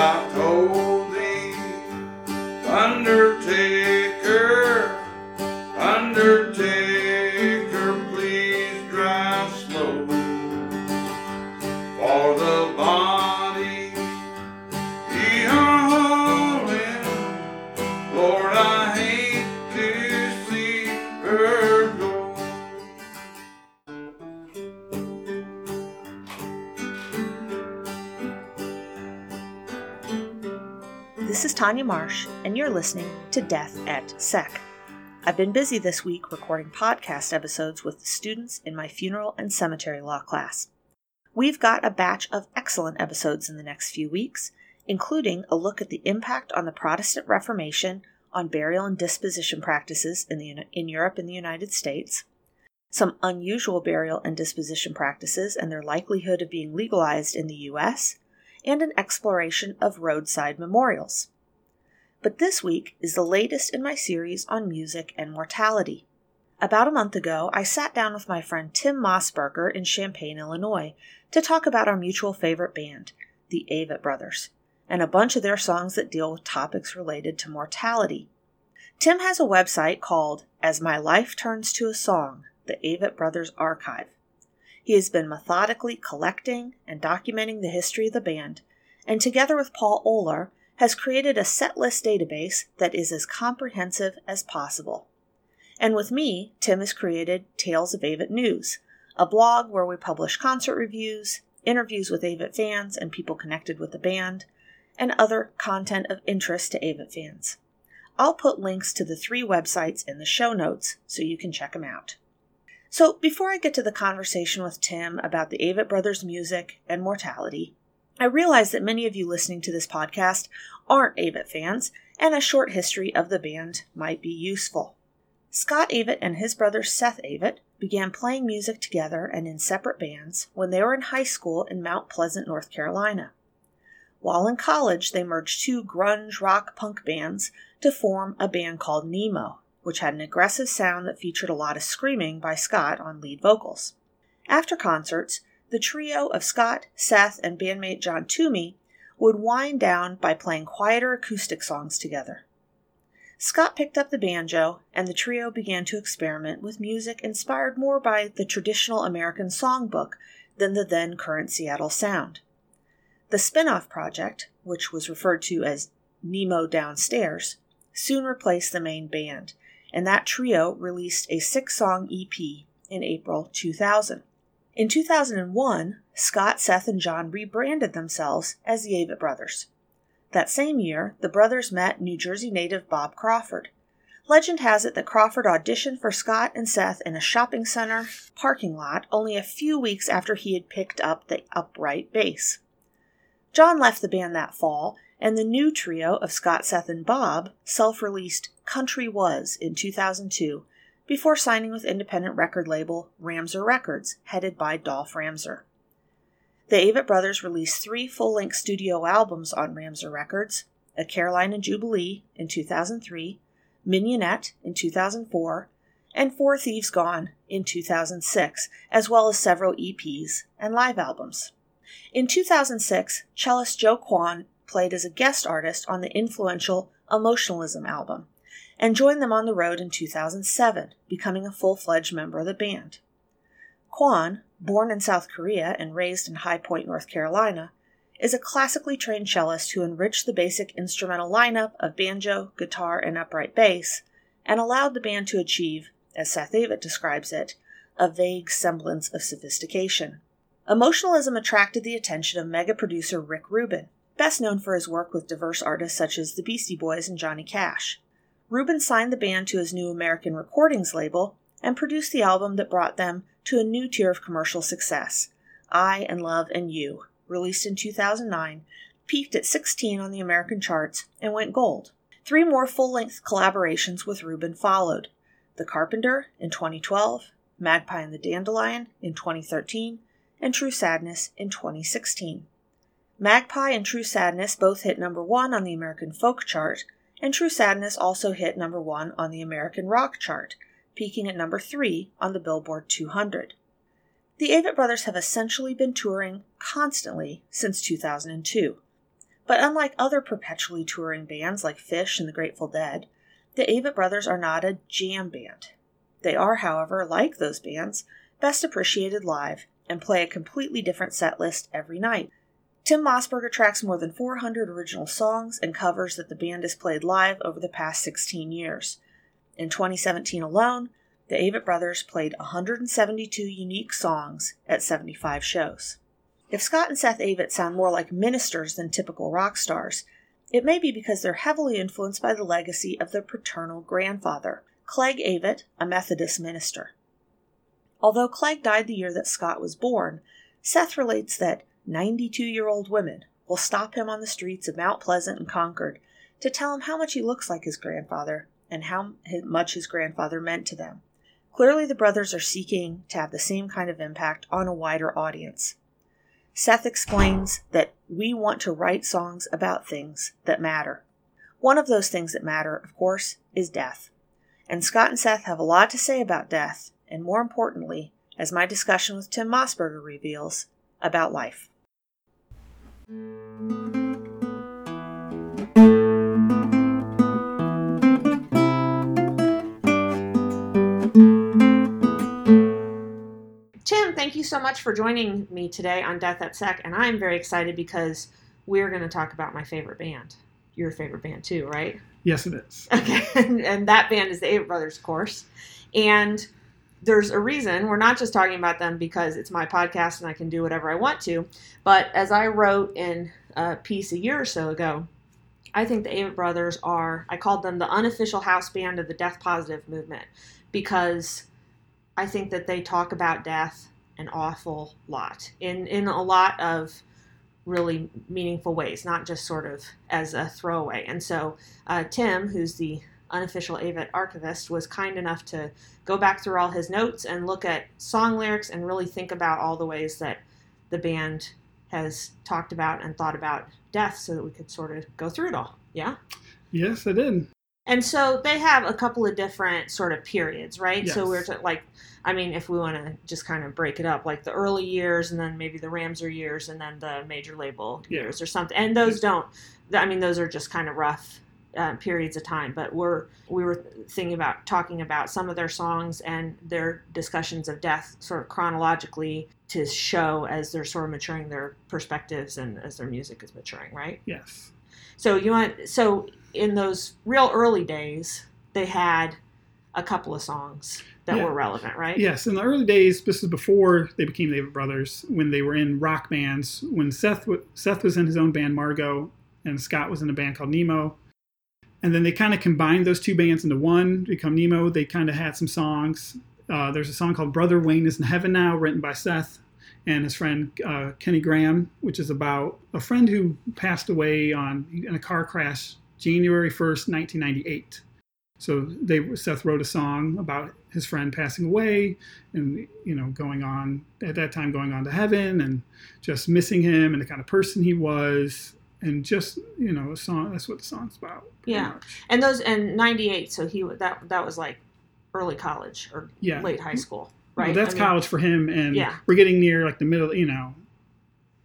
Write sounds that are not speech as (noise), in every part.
I told Marsh, and you're listening to Death at Sec. I've been busy this week recording podcast episodes with the students in my funeral and cemetery law class. We've got a batch of excellent episodes in the next few weeks, including a look at the impact on the Protestant Reformation on burial and disposition practices in, the, in Europe and the United States, some unusual burial and disposition practices and their likelihood of being legalized in the U.S., and an exploration of roadside memorials. But this week is the latest in my series on music and mortality. About a month ago, I sat down with my friend Tim Mossberger in Champaign, Illinois, to talk about our mutual favorite band, the Avett Brothers, and a bunch of their songs that deal with topics related to mortality. Tim has a website called As My Life Turns to a Song, the Avett Brothers Archive. He has been methodically collecting and documenting the history of the band, and together with Paul Oler, has created a setlist database that is as comprehensive as possible. And with me, Tim has created Tales of Avett News, a blog where we publish concert reviews, interviews with Avett fans and people connected with the band, and other content of interest to Avett fans. I'll put links to the three websites in the show notes so you can check them out. So, before I get to the conversation with Tim about the Avett Brothers music and mortality, I realize that many of you listening to this podcast aren't Avett fans, and a short history of the band might be useful. Scott Avett and his brother Seth Avett began playing music together and in separate bands when they were in high school in Mount Pleasant, North Carolina. While in college, they merged two grunge rock punk bands to form a band called Nemo which had an aggressive sound that featured a lot of screaming by Scott on lead vocals. After concerts, the trio of Scott, Seth, and bandmate John Toomey would wind down by playing quieter acoustic songs together. Scott picked up the banjo, and the trio began to experiment with music inspired more by the traditional American songbook than the then current Seattle sound. The spin off project, which was referred to as Nemo Downstairs, soon replaced the main band, and that trio released a six song EP in April 2000. In 2001, Scott, Seth, and John rebranded themselves as the Avett Brothers. That same year, the brothers met New Jersey native Bob Crawford. Legend has it that Crawford auditioned for Scott and Seth in a shopping center parking lot only a few weeks after he had picked up the upright bass. John left the band that fall and the new trio of Scott, Seth, and Bob self released Country Was in 2002 before signing with independent record label Ramseur Records, headed by Dolph Ramseur. The Avett brothers released three full length studio albums on Ramseur Records A Carolina Jubilee in 2003, Mignonette in 2004, and Four Thieves Gone in 2006, as well as several EPs and live albums. In 2006, cellist Joe Kwon played as a guest artist on the influential Emotionalism album, and joined them on the road in 2007, becoming a full fledged member of the band. Kwon, born in South Korea and raised in High Point, North Carolina, is a classically trained cellist who enriched the basic instrumental lineup of banjo, guitar, and upright bass, and allowed the band to achieve, as Seth Avett describes it, a vague semblance of sophistication. Emotionalism attracted the attention of mega producer Rick Rubin, best known for his work with diverse artists such as the Beastie Boys and Johnny Cash. Rubin signed the band to his new American Recordings label and produced the album that brought them to a new tier of commercial success, I and Love and You, released in 2009, peaked at 16 on the American charts and went gold. Three more full length collaborations with Rubin followed The Carpenter in 2012, Magpie and the Dandelion in 2013, and True Sadness in 2016. Magpie and True Sadness both hit number one on the American folk chart, and True Sadness also hit number one on the American rock chart, peaking at number three on the Billboard 200. The Avett Brothers have essentially been touring constantly since 2002. But unlike other perpetually touring bands like Phish and the Grateful Dead, the Avett Brothers are not a jam band. They are, however, like those bands, best appreciated live and play a completely different set list every night. Tim Mossberger tracks more than 400 original songs and covers that the band has played live over the past 16 years. In 2017 alone, the Avett Brothers played 172 unique songs at 75 shows. If Scott and Seth Avett sound more like ministers than typical rock stars, it may be because they're heavily influenced by the legacy of their paternal grandfather, Clegg Avett, a Methodist minister. Although Clegg died the year that Scott was born, Seth relates that 92 year old women will stop him on the streets of Mount Pleasant and Concord to tell him how much he looks like his grandfather and how much his grandfather meant to them. Clearly, the brothers are seeking to have the same kind of impact on a wider audience. Seth explains that we want to write songs about things that matter. One of those things that matter, of course, is death. And Scott and Seth have a lot to say about death, and more importantly, as my discussion with Tim Mossberger reveals, about life. Tim, thank you so much for joining me today on Death at Sec, and I'm very excited because we're going to talk about my favorite band. Your favorite band too, right? Yes, it is. Okay, and, (laughs) and that band is the Avett Brothers, of course. And there's a reason we're not just talking about them because it's my podcast and I can do whatever I want to. But as I wrote in a piece a year or so ago, I think the Avett Brothers are, I called them the unofficial house band of the death positive movement because I think that they talk about death an awful lot in, in a lot of really meaningful ways, not just sort of as a throwaway. And so uh, Tim, who's the unofficial Avett archivist, was kind enough to go back through all his notes and look at song lyrics and really think about all the ways that the band has talked about and thought about death so that we could sort of go through it all. Yeah? Yes, I did. And so they have a couple of different sort of periods, right? Yes. So we're to, like, I mean, if we want to just kind of break it up, like the early years and then maybe the Ramseur years and then the major label Yeah. years or something. And those don't, I mean, those are just kind of rough uh, periods of time. But we're we were thinking about talking about some of their songs and their discussions of death, sort of chronologically, to show as they're sort of maturing their perspectives and as their music is maturing, right? Yes. So you want so in those real early days, they had a couple of songs that Yeah. were relevant, right? Yes, in the early days, this is before they became the Avett Brothers, when they were in rock bands. When Seth Seth was in his own band Margot, and Scott was in a band called Nemo, and then they kind of combined those two bands into one, become Nemo. They kind of had some songs. Uh, there's a song called "Brother Wayne Is in Heaven Now," written by Seth and his friend uh, Kenny Graham, which is about a friend who passed away on in a car crash January 1st, 1998. So they Seth wrote a song about his friend passing away and you know going on at that time going on to heaven and just missing him and the kind of person he was and just you know a song that's what the song's about. Yeah. much. And those and '98, so he that that was like early college or Yeah. late high school, Well, right? that's I mean, college for him and Yeah. we're getting near like the middle, you know.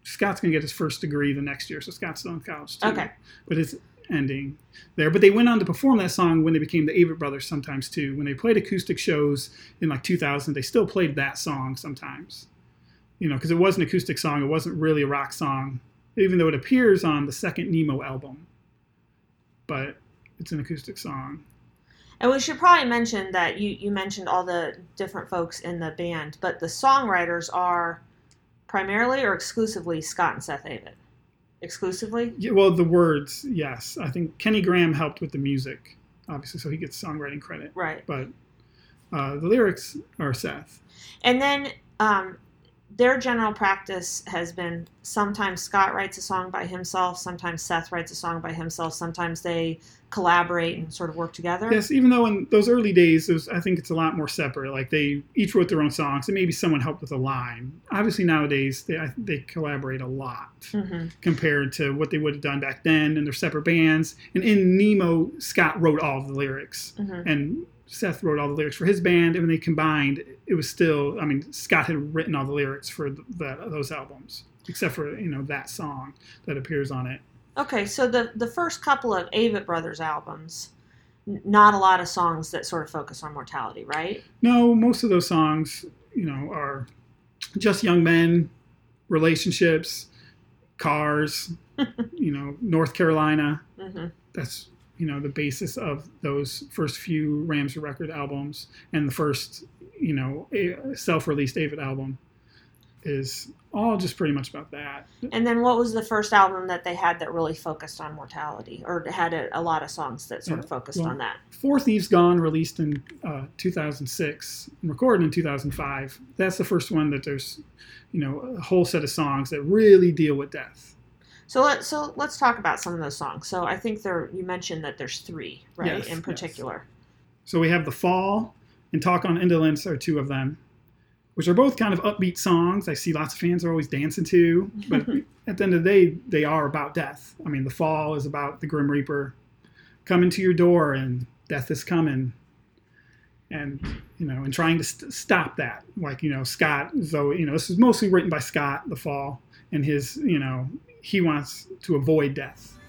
Scott's gonna get his first degree the next year, so Scott's still in college too. Okay. But it's ending there. But they went on to perform that song when they became the Avett Brothers sometimes too. When they played acoustic shows in like 2000, they still played that song sometimes. You know, because it was an acoustic song. It wasn't really a rock song, even though it appears on the second Nemo album. But it's an acoustic song. And we should probably mention that you you mentioned all the different folks in the band, but the songwriters are primarily or exclusively Scott and Seth Avett. Exclusively. Yeah, well, the words, yes. I think Kenny Graham helped with the music, obviously, so he gets songwriting credit. Right. But uh, the lyrics are Seth. And then um, their general practice has been sometimes Scott writes a song by himself, sometimes Seth writes a song by himself, sometimes they collaborate and sort of work together. Yes, even though in those early days, it was, I think it's a lot more separate. Like they each wrote their own songs, and maybe someone helped with a line. Obviously, nowadays they I, they collaborate a lot hmm compared to what they would have done back then, and they're separate bands. And in Nemo, Scott wrote all of the lyrics, hmm and Seth wrote all the lyrics for his band. And when they combined, it was still. I mean, Scott had written all the lyrics for the, the, those albums, except for you know that song that appears on it. Okay, so the the first couple of Avett Brothers albums, n- not a lot of songs that sort of focus on mortality, right? No, most of those songs, you know, are just young men, relationships, cars, (laughs) you know, North Carolina. hmm That's you know the basis of those first few Ramseur record albums and the first you know self-released David album is all just pretty much about that. And then what was the first album that they had that really focused on mortality, or had a, a lot of songs that sort of focused well- on that? Four Thieves Gone, released in uh, 2006 and recorded in 2005. That's the first one that there's, you know, a whole set of songs that really deal with death. So let so let's talk about some of those songs. So I think there you mentioned that there's three, right, Yes, in yes. particular. So we have The Fall and Talk on Indolence are two of them, which are both kind of upbeat songs. I see lots of fans are always dancing to, but (laughs) at the end of the day, they are about death. I mean, The Fall is about the Grim Reaper coming to your door and death is coming. And, you know, and trying to st- stop that. Like, you know, Scott, though, you know, this is mostly written by Scott, The Fall, and his, you know, he wants to avoid death.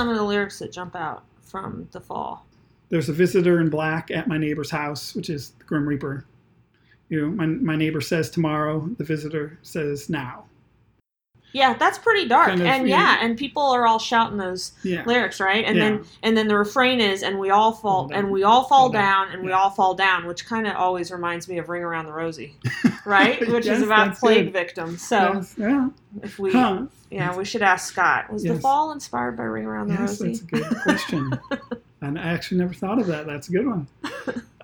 Some of the lyrics that jump out from The Fall? there's a visitor in black at my neighbor's house, which is the Grim Reaper. You know, my, my neighbor says tomorrow, the visitor says now. Yeah, that's pretty dark. Kind of, and yeah. and people are all shouting those Yeah. lyrics, right? And Yeah. then and then the refrain is and we all fall Fall and we all fall Fall down. down, and we all fall down, which kind of always reminds me of Ring Around the Rosie, (laughs) right? Which Yes, is about plague victims. So Yes, yeah. if we Huh. yeah, we should ask Scott. Was the Yes. fall inspired by Ring Around the Yes, Rosie? that's a good question. (laughs) and I actually never thought of that. That's a good one.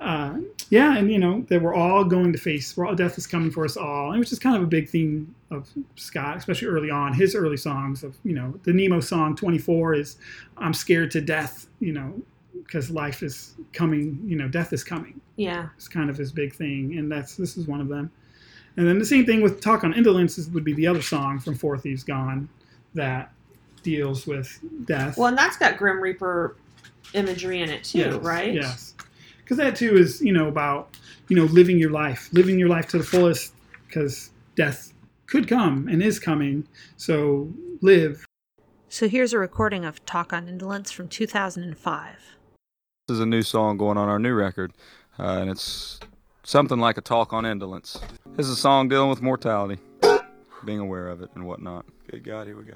Uh, (laughs) yeah, and you know that we're all going to face. We're all death is coming for us all, and which is kind of a big theme of Scott, especially early on. His early songs of you know the Nemo song "24" is "I'm scared to death," you know, because life is coming. You know, death is coming. Yeah. It's kind of his big thing, and that's this is one of them. And then the same thing with "Talk on Indolence" is, would be the other song from Four Thieves Gone that deals with death. Well, and that's got Grim Reaper imagery in it too, Yes, right? Yes. Because that too is, you know, about, you know, living your life, living your life to the fullest, because death could come and is coming. So live. So here's a recording of Talk on Indolence from 2005. This is a new song going on our new record, uh, and it's something like a talk on indolence. This is a song dealing with mortality, being aware of it and whatnot. Good God, here we go.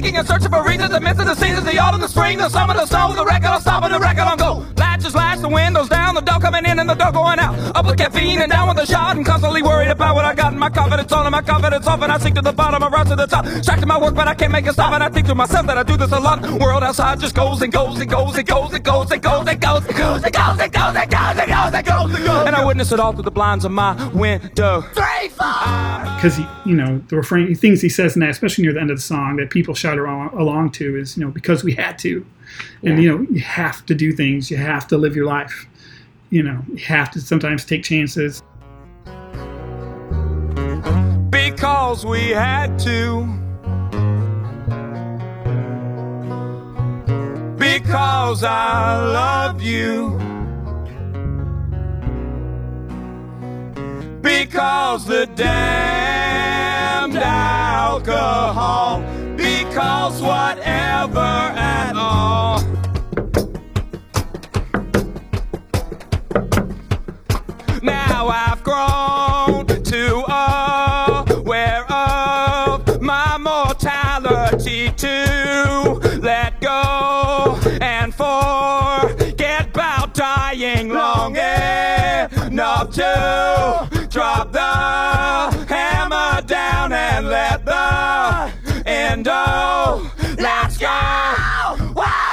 And reading and thinking and searching for reasons. The myths of the seasons, the autumn, the spring, the summer, the snow, the record on stop and the record on go. Latches lash, the windows down, the dog coming in and the dog going out. Up with caffeine and down with the shot and constantly worried about what I got. And my confidence on and my confidence off and I sink to the bottom, I rise to the top. Distracted my work, but I can't make it stop. And I think to myself that I do this a lot. World outside just goes and goes and goes and goes and goes and goes and goes and goes and goes and goes and goes and goes and goes and goes. And I witness it all through the blinds of my window. Three, four. Because, you know, the refrain, things he says in that, especially near the end of the song, that people shout along, along to is, you know, because we had to. And, Yeah. you know, you have to do things. You have to live your life. You know, you have to sometimes take chances. because we had to. Because I love you. Because the damned alcohol. Because whatever at all. Now I've grown to aware of my mortality to let go and forget about dying long enough to drop the hammer down and let the and oh, let's go! Fly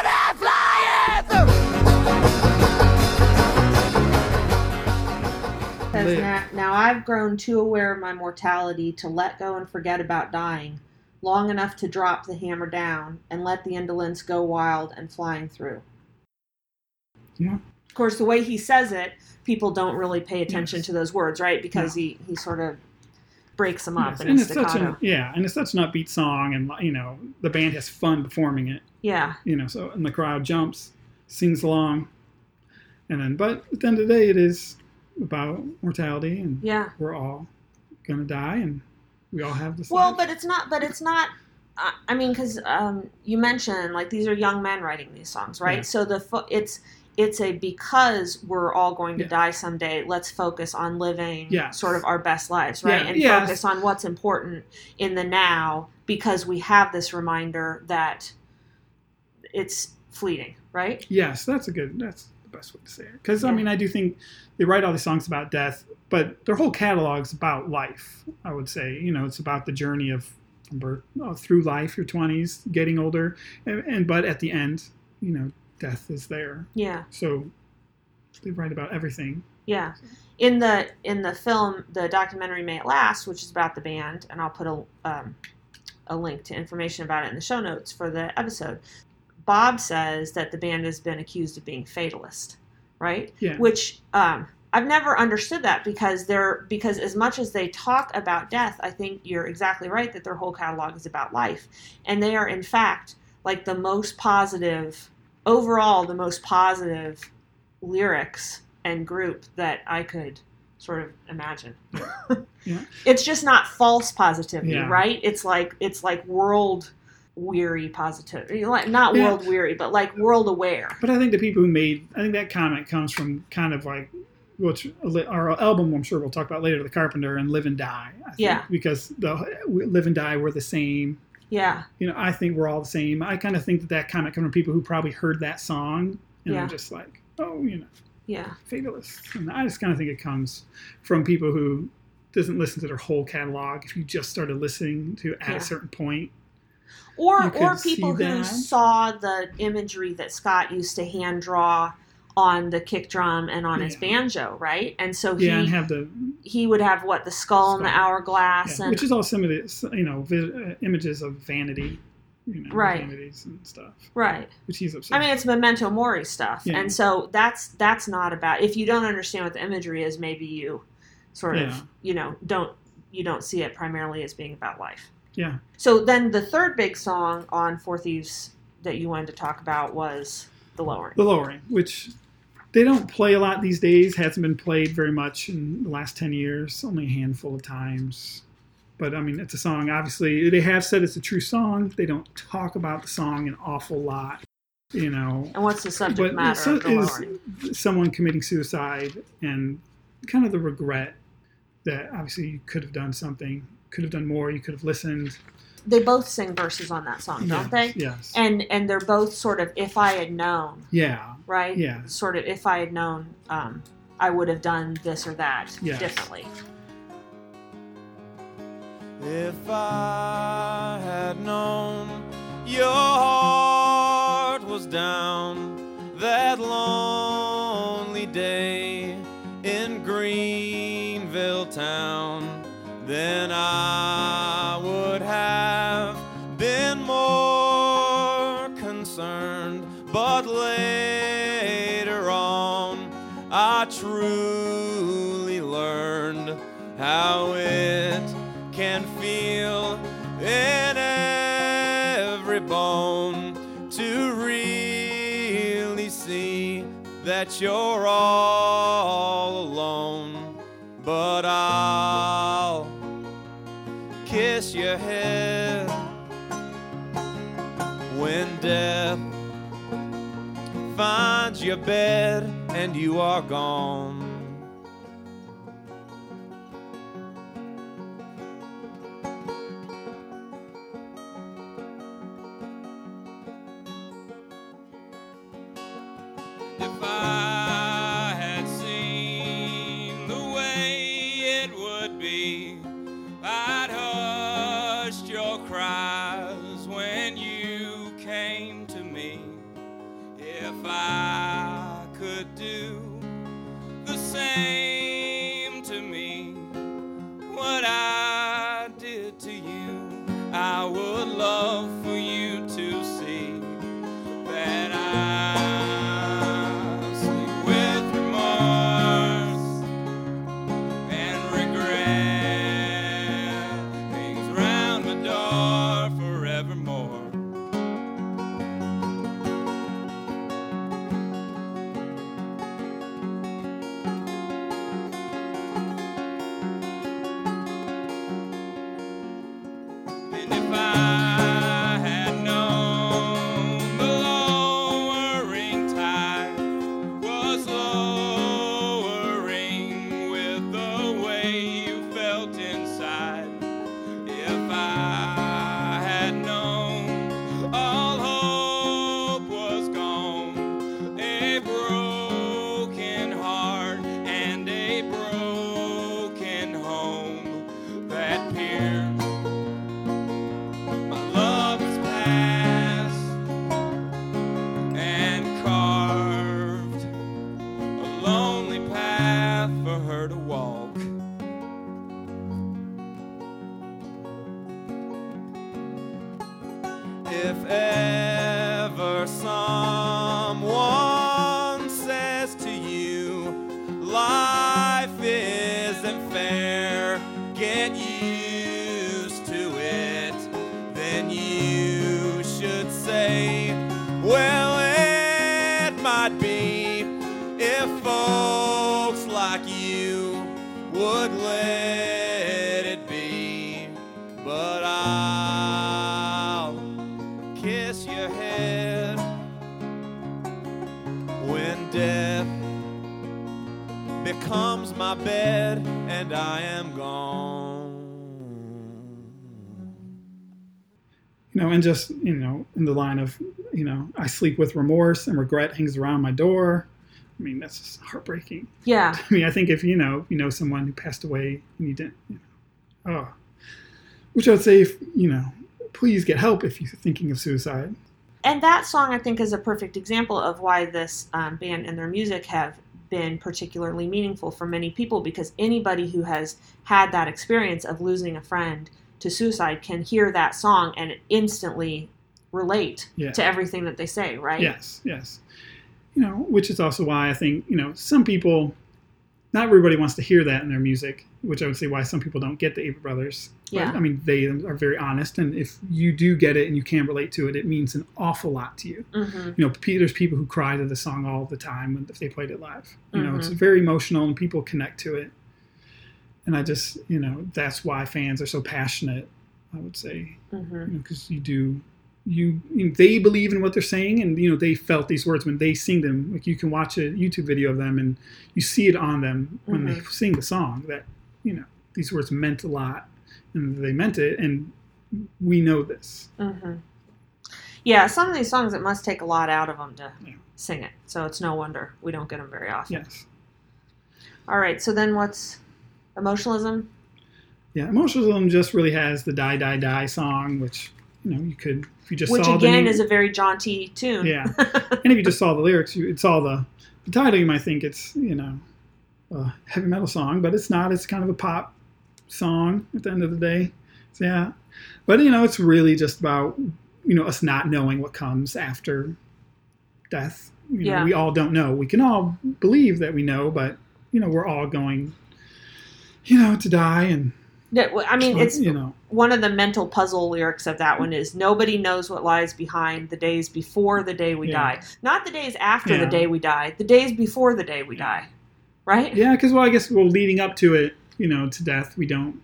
now I've grown too aware of my mortality to let go and forget about dying, long enough to drop the hammer down and let the indolence go wild and flying through. Yeah. Of course, the way he says it, people don't really pay attention yes. to those words, right? Because he, he sort of breaks them up Yes, and it's such staccato. a yeah, and it's such an upbeat song, and you know the band has fun performing it. yeah, You know, so and the crowd jumps, sings along, and then but at the end of the day, it is about mortality, and yeah. we're all gonna die, and we all have this. Well, life. but it's not. But it's not. I- I mean, because um, you mentioned like these are young men writing these songs, right? Yeah. So the fo- it's it's a because we're all going to Yeah. die someday. Let's focus on living sort of our best lives, right? Yeah, And yes. focus on what's important in the now because we have this reminder that it's fleeting, right? Yes, that's a good. That's the best way to say it. Because I mean, I do think they write all these songs about death, but their whole catalog's about life. I would say, you know, it's about the journey of birth uh, through life, your twenties, getting older, and, and but at the end, you know, death is there. Yeah. So they write about everything. Yeah. In the in the film, the documentary "May It Last," which is about the band, and I'll put a um, a link to information about it in the show notes for the episode. Bob says that the band has been accused of being fatalist, right? Yeah. Which um, I've never understood that because they're because as much as they talk about death, I think you're exactly right that their whole catalog is about life, and they are in fact like the most positive overall the most positive lyrics and group that I could sort of imagine. (laughs) Yeah. It's just not false positivity, Yeah. right? It's like it's like world weary positivity. Like not Yeah. world weary, but like world aware. But I think the people who made, I think that comment comes from kind of like, which our album I'm sure we'll talk about later, The Carpenter and Live and Die. I think, Yeah. Because the Live and Die were the same. Yeah. you know, I think we're all the same. I kind of think that that comment comes from people who probably heard that song and Yeah. are just like, oh, you know, Yeah. fatalists. And I just kind of think it comes from people who doesn't listen to their whole catalog. If you just started listening to at Yeah. a certain point, Or or people who saw the imagery that Scott used to hand draw on the kick drum and on his banjo, right? And so he yeah, and have the he would have what the skull and the hourglass yeah, and which is all some of the you know vi- uh, images of vanity, you know, Right. vanities and stuff, right. which he's upset. I mean, it's memento mori stuff, Yeah. and so that's that's not about. If you don't understand what the imagery is, maybe you sort Yeah. of you know don't you don't see it primarily as being about life. yeah, So then the third big song on Four Thieves that you wanted to talk about was the lowering. the lowering, which they don't play a lot these days. Hasn't been played very much in the last ten years. Only a handful of times. But I mean, it's a song. Obviously, they have said it's a true song. They don't talk about the song an awful lot, you know. And what's the subject But matter so- of the is someone committing suicide and kind of the regret that obviously you could have done something, could have done more. You could have listened. They both sing verses on that song, don't they? Yes. And and they're both sort of if I had known, yeah. right? Yeah. Sort of if I had known, um, I would have done this or that Yes. differently. If I had known your heart was down that lonely day in Greenville town, then I that you're all alone. But I'll kiss your head when death finds your bed and you are gone. to you. And just, you know, in the line of, you know, I sleep with remorse and regret hangs around my door. I mean, that's just heartbreaking. Yeah. (laughs) I mean, I think if you know, you know someone who passed away and you didn't, you know, oh, which I would say, if you know, please get help if you're thinking of suicide. And that song, I think, is a perfect example of why this um, band and their music have been particularly meaningful for many people because anybody who has had that experience of losing a friend to suicide can hear that song and instantly relate Yeah. to everything that they say, right? Yes, yes. You know, which is also why I think, you know, some people, not everybody wants to hear that in their music, which I would say why some people don't get the Avett Brothers. But, Yeah. I mean, they are very honest, and if you do get it and you can relate to it, it means an awful lot to you. hmm You know, there's people who cry to the song all the time when if they played it live. You know, it's Mhm. very emotional and people connect to it. And I just, you know, that's why fans are so passionate. I would say, because you do, you, you know, they believe in what they're saying, and you know they felt these words when they sing them. Like you can watch a YouTube video of them, and you see it on them when they sing the song that you know these words meant a lot, and they meant it, and we know this. hmm Yeah, some of these songs, it must take a lot out of them to Yeah. sing it. So it's no wonder we don't get them very often. Yes. All right, so then what's emotionalism? Yeah, emotionalism just really has the "Die Die Die" song, which you know you could if you just Which saw again the is a very jaunty tune. yeah, (laughs) and if you just saw the lyrics, you, it's all the the title. You might think it's you know a heavy metal song, but it's not. It's kind of a pop song at the end of the day. So, yeah, but you know it's really just about you know us not knowing what comes after death. You know, Yeah. we all don't know. We can all believe that we know, but you know we're all going, you know, to die and. Yeah, I mean, it's you know one of the mental puzzle lyrics of that one is nobody knows what lies behind the days before the day we Yeah. die. Not the days after the day we die, the days before the day we die. Right? Yeah, because well, I guess well, leading up to it, you know, to death, we don't.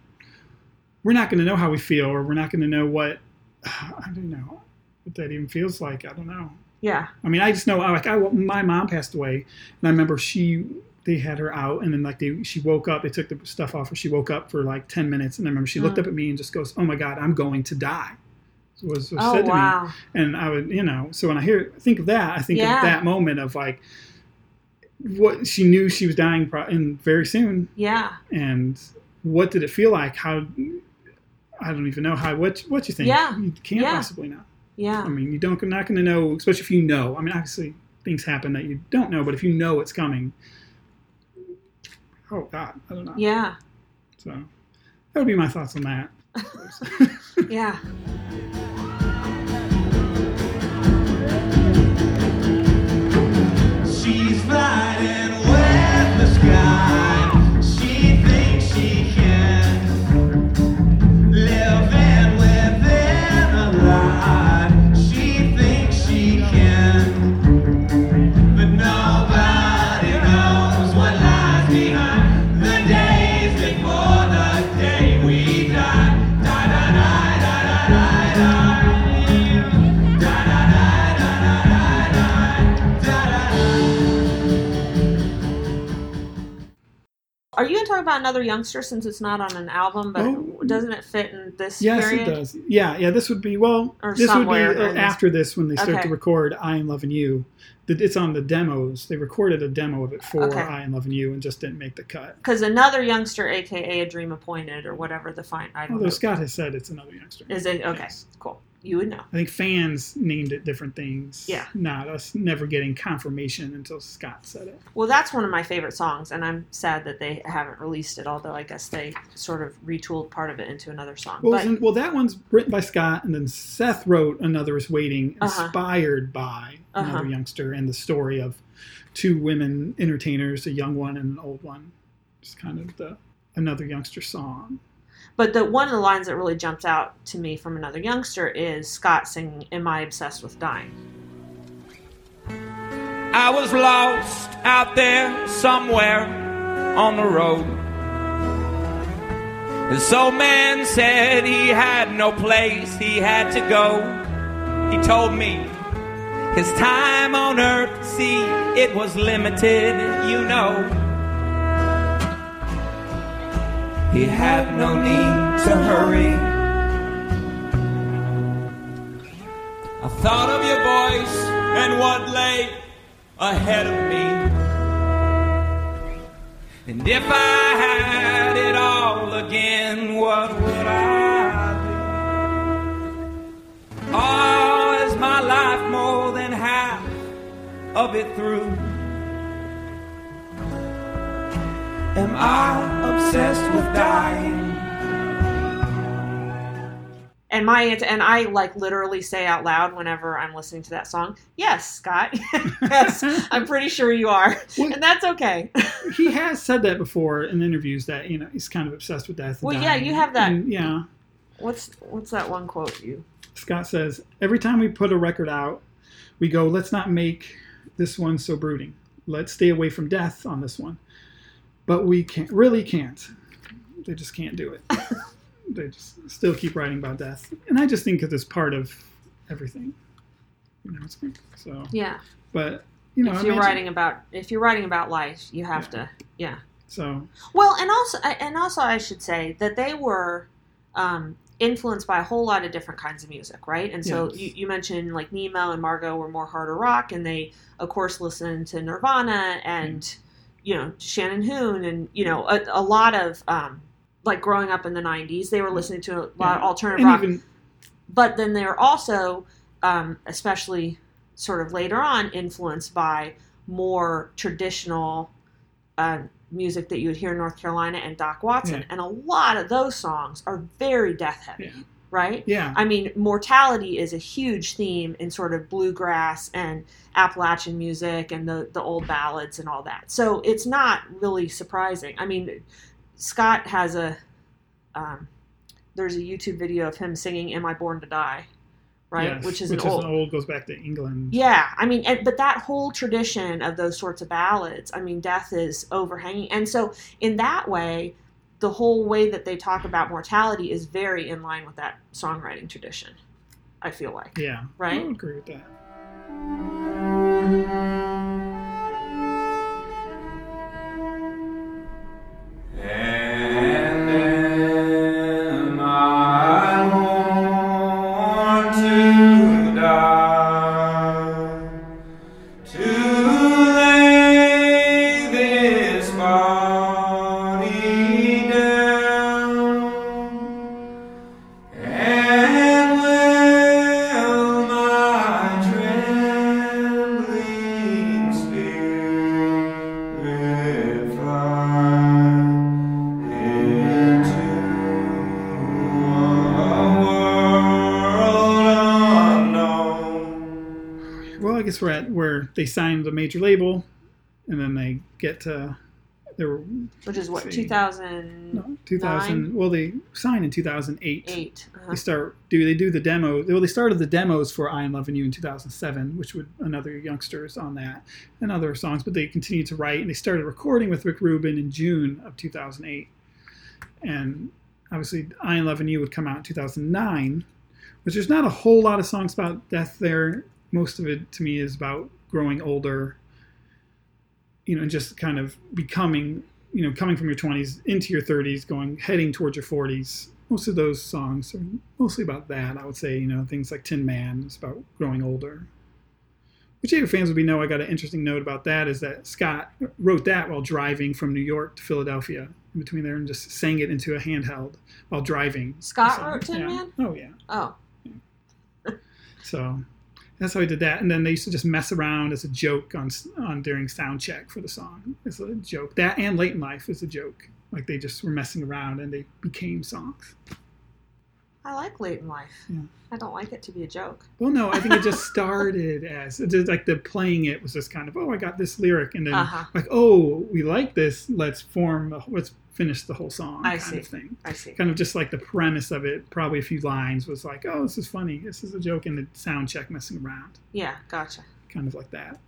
We're not going to know how we feel, or we're not going to know what. (sighs) I don't know what that even feels like. I don't know. Yeah. I mean, I just know, like, I my mom passed away, and I remember she they had her out, and then like they she woke up. They took the stuff off her. She woke up for like ten minutes, and I remember she looked Mm. up at me and just goes, "Oh my God, I'm going to die." Was, was Oh said to me, and I would, you know, so when I hear think of that, I think Yeah. of that moment of like what she knew she was dying pro- in very soon, Yeah. and what did it feel like? How I don't even know how what what you think. Yeah. you can't Yeah. possibly know. Yeah. I mean, you don't you're not going to know, especially if you know. I mean, obviously things happen that you don't know, but if you know it's coming, oh God, I don't know. Yeah. So that would be my thoughts on that. (laughs) Yeah. About another youngster since it's not on an album, but Oh. doesn't it fit in this Yes, period? it does. Yeah, yeah. This would be well. Or this would be uh, after this when they start Okay. to record "I and Love and You." It's on the demos. They recorded a demo of it for Okay. "I and Love and You" and just didn't make the cut. Because another youngster, aka a dream appointed, or whatever the fine. I don't Although know. Scott has said it's another youngster. Is it okay? Yes. Cool. You would know. I think fans named it different things. Yeah. Not us never getting confirmation until Scott said it. Well, that's one of my favorite songs, and I'm sad that they haven't released it. Although I guess they sort of retooled part of it into another song. Well, but well, that one's written by Scott, and then Seth wrote "Another Is Waiting," Uh-huh. inspired by another Uh-huh. youngster and the story of two women entertainers, a young one and an old one. It's kind of the another youngster song. But the one of the lines that really jumps out to me from another youngster is Scott singing "Am I obsessed with dying?" I was lost out there somewhere on the road. This old man said he had no place he had to go. He told me his time on earth, see, it was limited, you know. He had no need to hurry. I thought of your voice and what lay ahead of me. And if I had it all again, what would I do? Oh, is my life more than half of it through? Am I obsessed with dying? And my answer, and I like literally say out loud whenever I'm listening to that song, yes, Scott. (laughs) yes, I'm pretty sure you are. Well- and that's okay. (laughs) he has said that before in interviews that you know he's kind of obsessed with death. and Well, yeah, you have that- And, yeah, What's what's that one quote you? Scott says every time we put a record out, we go, let's not make this one so brooding. Let's stay away from death on this one. But we can't, really can't. They just can't do it. (laughs) they just still keep writing about death, and I just think that it's part of everything. You know, it's, so. Yeah. But you know, if you're imagine- writing about if you're writing about life, you have Yeah. to yeah. So Well, and also and also I should say that they were um, influenced by a whole lot of different kinds of music, right? And so Yes. you, you mentioned like Nemo and Margot were more harder rock, and they of course listened to Nirvana and you know Shannon Hoon and you know a, a lot of um, like growing up in the '90s, they were listening to a lot of alternative and rock. even but then they're also um, especially sort of later on influenced by more traditional uh, music that you would hear in north carolina and doc watson. Yeah. and a lot of those songs are very death heavy. Yeah. Right? Yeah, i mean mortality is a huge theme in sort of bluegrass and appalachian music and the, the old ballads and all that. So it's not really surprising. I mean scott has a um, there's a youtube video of him singing am i born to die right? Yes, which is which an old is an old goes back to England. yeah i mean and, but that whole tradition of those sorts of ballads i mean death is overhanging. And so in that way the whole way that they talk about mortality is very in line with that songwriting tradition i feel like Yeah, Right? I agree with that. Where they signed a major label, and then they get to which is what See. 2008 no, 2000. Well, they signed in 2008. uh-huh. They start do they do the demo? Well, they started the demos for "I and Love and You" in 2007, which would another youngsters on that and other songs. But they continued to write, and they started recording with Rick Rubin in June of 2008. And obviously, "I and Love and You" would come out in 2009, which there's not a whole lot of songs about death there. Most of it to me is about growing older, you know, and just kind of becoming, you know, coming from your 20s into your 30s, going heading towards your 40s. Most of those songs are mostly about that. I would say, you know, things like Tin Man is about growing older. Which if your fans would be know. I got an interesting note about that is that Scott wrote that while driving from New York to Philadelphia in between there and just sang it into a handheld while driving. Scott So, wrote Tin yeah. Man? Oh yeah. oh So that's how he did that. And then they used to just mess around as a joke on on during sound check for the song. It's a joke. That and Late in Life is a joke. Like they just were messing around and they became songs. I like late in life Yeah. i don't like it to be a joke Well, no, I think it just started as it just like the playing it was just kind of oh I got this lyric and then Uh-huh. like oh we like this let's form a, let's finish the whole song I kind see. of thing. i see Kind of just like the premise of it, probably a few lines was like oh this is funny this is a joke and the sound check messing around. yeah gotcha kind of like that.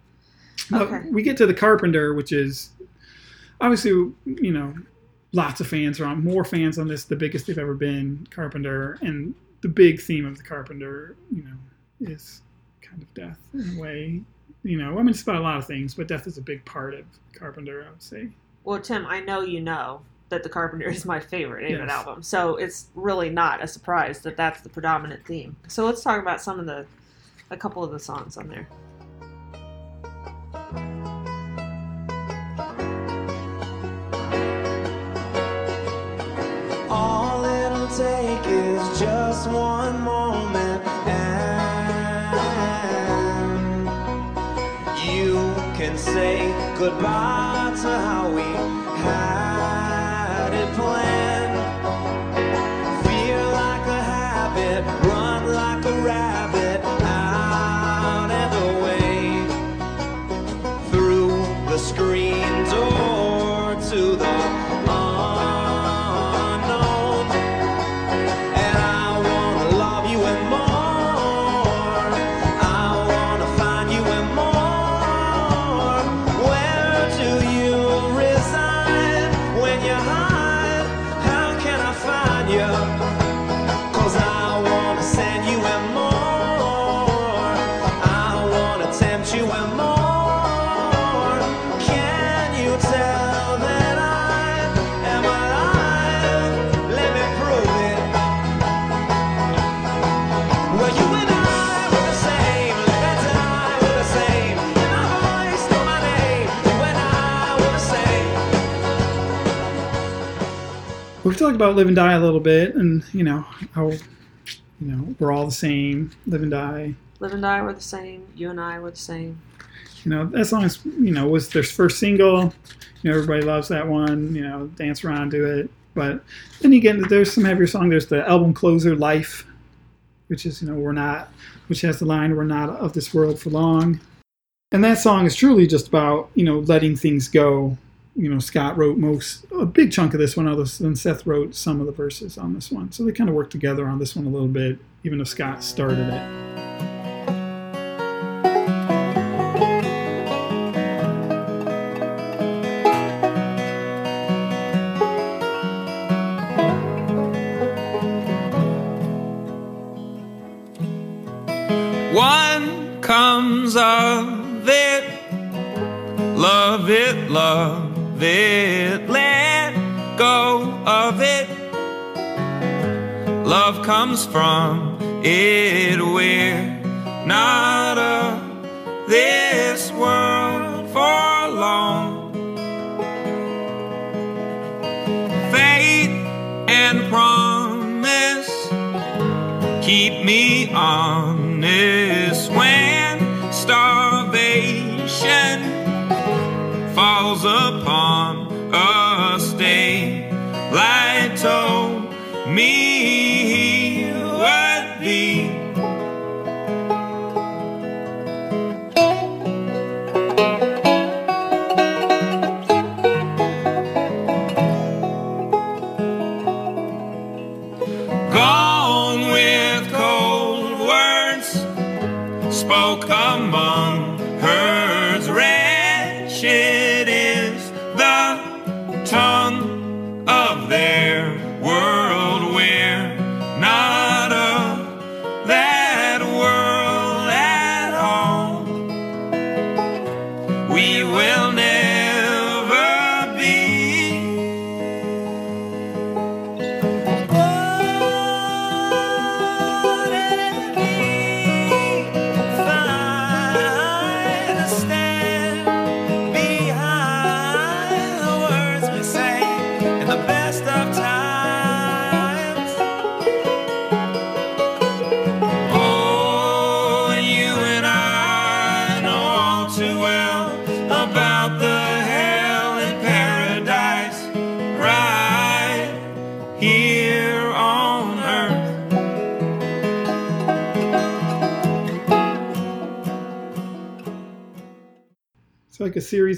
But Okay. we get to the Carpenter, which is obviously you know lots of fans are on more fans on this, the biggest they've ever been. Carpenter, and the big theme of the Carpenter, you know, is kind of death in a way. You know, I mean, it's about a lot of things, but death is a big part of Carpenter. I would say. Well, Tim, I know you know that the Carpenter is my favorite Yes. album. So it's really not a surprise that that's the predominant theme. So let's talk about some of the, a couple of the songs on there. Goodbye We've talked about live and die a little bit, and you know how you know we're all the same. Live and die. Live and Die were the same. You and I were the same. You know that song is you know was their first single. You know everybody loves that one. You know dance around to it. But then you get into there's some heavier song. There's the album closer, Life, which is you know we're not, which has the line we're not of this world for long. And that song is truly just about you know letting things go. You know Scott wrote most a big chunk of this one, although then Seth wrote some of the verses on this one. So they kind of worked together on this one a little bit, even though Scott started it. One comes of it, love it, love it, let go of it. Love comes from it, we're not of this world for long. Faith and promise keep me honest when starvation upon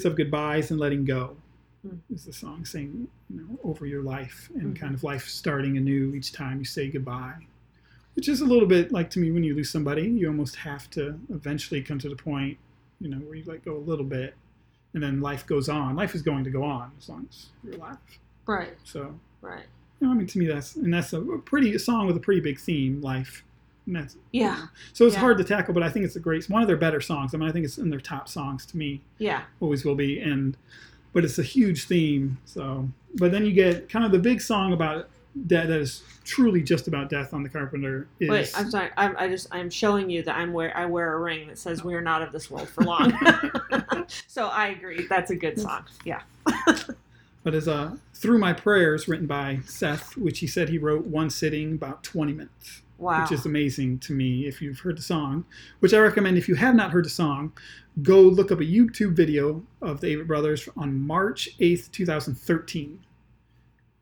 of goodbyes and letting go. Hmm. Is the song saying, you know, over your life and hmm. kind of life starting anew each time you say goodbye. Which is a little bit like to me when you lose somebody, you almost have to eventually come to the point, you know, where you let go a little bit and then life goes on. Life is going to go on as long as you're alive. Right, So, right. you know, I mean, to me, that's, and that's a pretty, a song with a pretty big theme, life. That's, Yeah, so it's Yeah. hard to tackle, but I think it's a great, one of their better songs. I mean, I think it's in their top songs to me yeah, always will be and but it's a huge theme. So, but then you get kind of the big song about death that is truly just about death on the Carpenter. Is Wait, I'm sorry. I'm, I just I'm showing you that I'm wear I wear a ring that says "We are not of this world for long." (laughs) (laughs) so I agree. That's a good song. Yeah. (laughs) but as a through my prayers written by Seth, which he said he wrote one sitting about 20 minutes. Wow. Which is amazing to me if you've heard the song, which I recommend if you have not heard the song, go look up a YouTube video of the Avett Brothers on March 8th, 2013.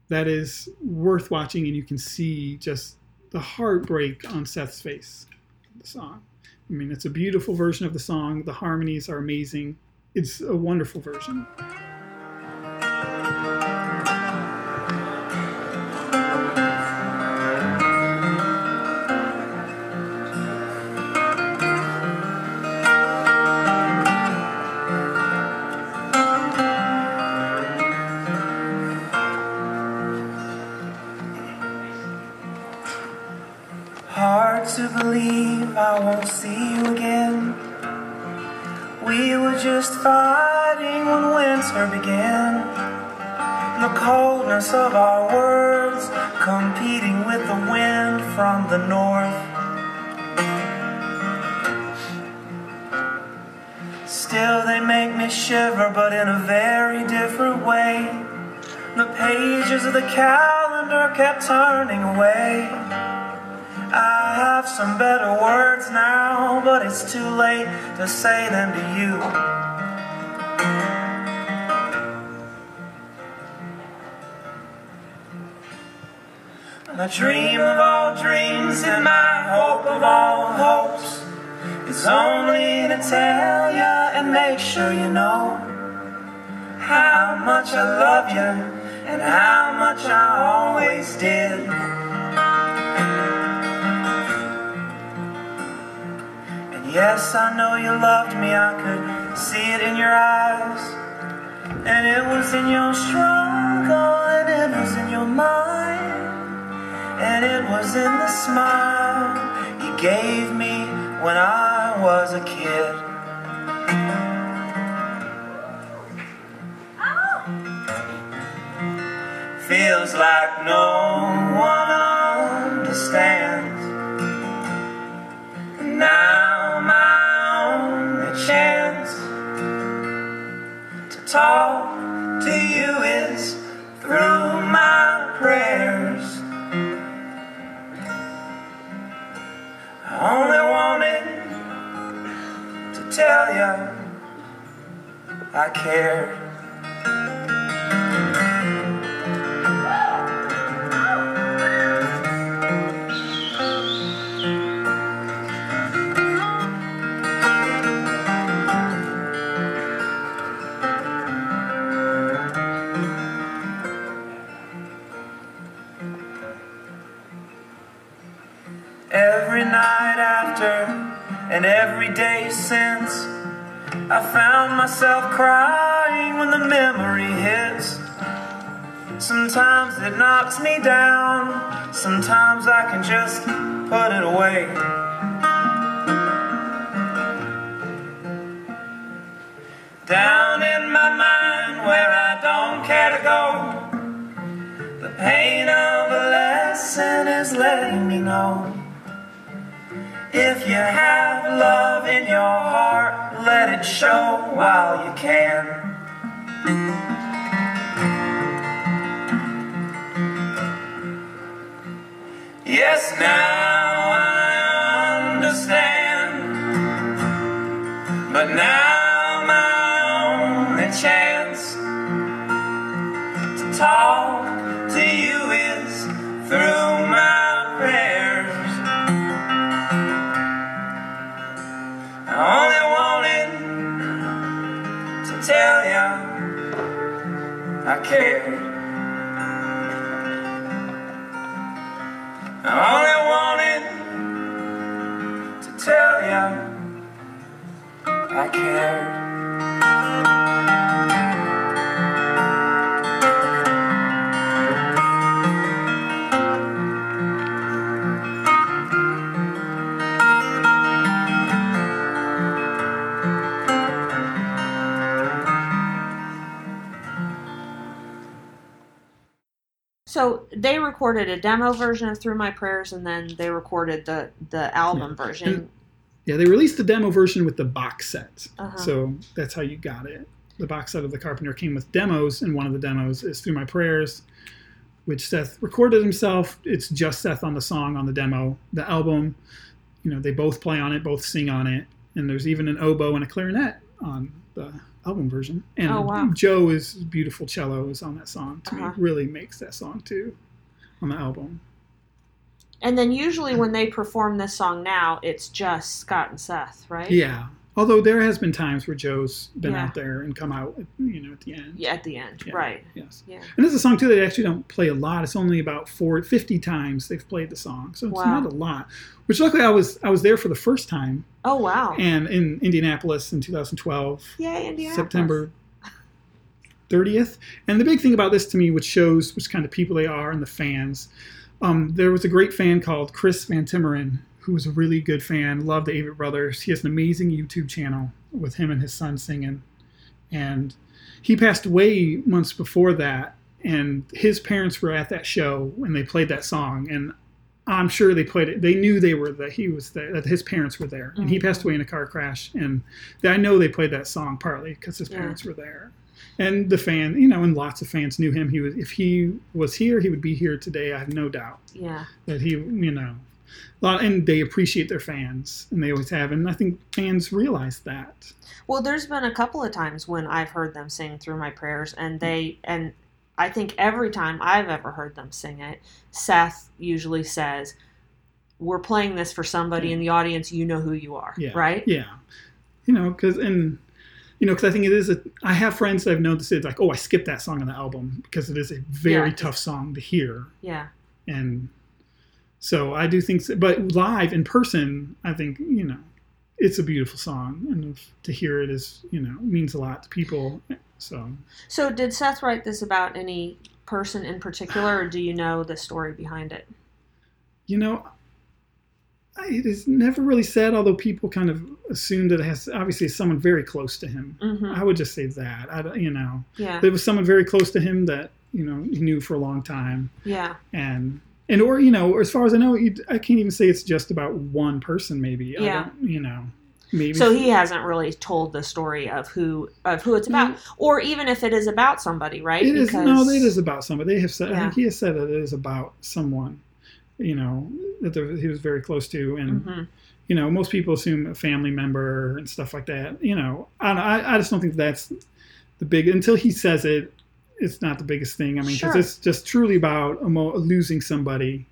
That is worth watching, and you can see just the heartbreak on Seth's face. The song. I mean, it's a beautiful version of the song. The harmonies are amazing. It's a wonderful version. Just fighting when winter began. The coldness of our words competing with the wind from the north. Still, they make me shiver, but in a very different way. The pages of the calendar kept turning away. I have some better words now, but it's too late to say them to you. The dream of all dreams and my hope of all hopes is only to tell you and make sure you know how much I love you and how much I always did. And yes, I know you loved me, I could see it in your eyes. And it was in your struggle, and it was in your mind. And it was in the smile you gave me when I was a kid. Feels like no one understands. And Now my only chance to talk to you is through my prayers. I only wanted to tell you I cared. And every day since, I found myself crying when the memory hits. Sometimes it knocks me down, sometimes I can just put it away. Down in my mind where I don't care to go, the pain of a lesson is letting me know. If you have love in your heart, let it show while you can. Yes, now I understand. But now my only chance to talk I cared. I only wanted to tell you I cared. So they recorded a demo version of Through My Prayers, and then they recorded the the album version. And- Yeah, they released the demo version with the box set. Uh-huh. So that's how you got it. The box set of The Carpenter came with demos, and one of the demos is Through My Prayers, which Seth recorded himself. It's just Seth on the song on the demo. The album, you know, they both play on it, both sing on it, and there's even an oboe and a clarinet on the album version. And Oh, wow. Joe is beautiful cello is on that song. To Uh-huh. me, really makes that song too on the album. and then usually when they perform this song now, it's just Scott and Seth, right? Yeah. Although there has been times where Joe's been Yeah. out there and come out, you know, at the end. Yeah, at the end, Yeah. right? Yes. Yeah. And it's a song too that they actually don't play a lot. It's only about four, 50 times they've played the song, so it's Wow. not a lot. Which luckily I was I was there for the first time, Oh wow! and in Indianapolis in 2012, Yay, Indianapolis. September 30th. And the big thing about this to me, which shows which kind of people they are and the fans, um, there was a great fan called Chris Van Timmeren who was a really good fan, loved the Avett Brothers. He has an amazing YouTube channel with him and his son singing. And he passed away months before that. And his parents were at that show when they played that song. And I'm sure they played it. They knew they were that he was there, that his parents were there, and he mm-hmm. passed away in a car crash. And I know they played that song partly because his Yeah. parents were there, and the fan, you know, and lots of fans knew him. He was if he was here, he would be here today. I have no doubt Yeah. that he, you know, a lot, and they appreciate their fans, and they always have, and I think fans realize that. Well, there's been a couple of times when I've heard them sing through my prayers, and they and I think every time I've ever heard them sing it, Seth usually says, "We're playing this for somebody in the audience. You know who you are, Yeah. right?" Yeah. You know, because and you know, because I think it is a. I have friends that I've known to say like, "Oh, I skipped that song on the album because it is a very Yeah. tough song to hear," Yeah. and so I do think. So, but live in person, I think you know, it's a beautiful song, and to hear it is you know means a lot to people. So So, did Seth write this about any person in particular, or do you know the story behind it? you know. It is never really said, although people kind of assume that it has obviously someone very close to him. hmm I would just say that. I, you know, Yeah. there was someone very close to him that you know he knew for a long time Yeah. and and or you know as far as i know i can't even say it's just about one person maybe. I Yeah. don't, you know maybe So he hasn't really told the story of who of who it's about, or even if it is about somebody, right? it is no it is about somebody. They have said i think he has said that it is about someone you know that he was very close to. And hmm you know most people assume a family member and stuff like that. You know i, don't- I, I just don't think that's the big until he says it it's not the biggest thing i mean because Sure. it's just truly about emo- losing somebody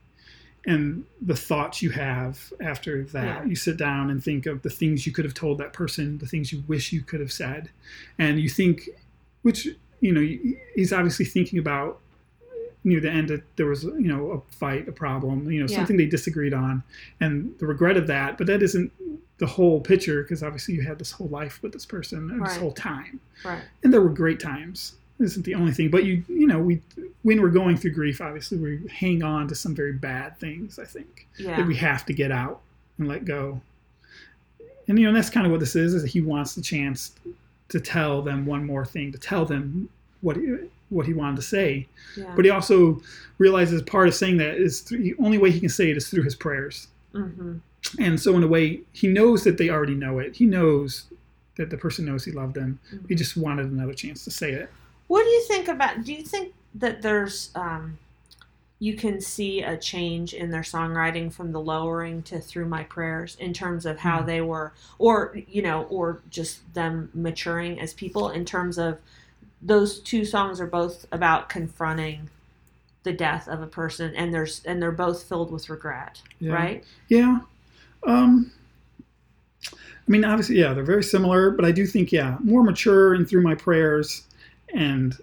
and the thoughts you have after that Yeah. you sit down and think of the things you could have told that person the things you wish you could have said and you think which you know he's obviously thinking about near the end that there was you know a fight a problem you know Yeah. something they disagreed on and the regret of that but that isn't the whole picture because obviously you had this whole life with this person and this whole time Right. and there were great times isn't the only thing but you you know we when we're going through grief obviously we hang on to some very bad things i think Yeah. that we have to get out and let go. And you know that's kind of what this is is that he wants the chance to tell them one more thing to tell them what he, what he wanted to say. Yeah. but he also realizes part of saying that is through, the only way he can say it is through his prayers. Hmm and so in a way he knows that they already know it. He knows that the person knows he loved them. Mm-hmm. he just wanted another chance to say it What do you think about? Do you think that there's um, you can see a change in their songwriting from the lowering to through my prayers in terms of how Mhm. they were, or you know, or just them maturing as people in terms of those two songs are both about confronting the death of a person, and there's and they're both filled with regret, Yeah. right? yeah um i mean obviously yeah they're very similar but i do think yeah more mature and through my prayers and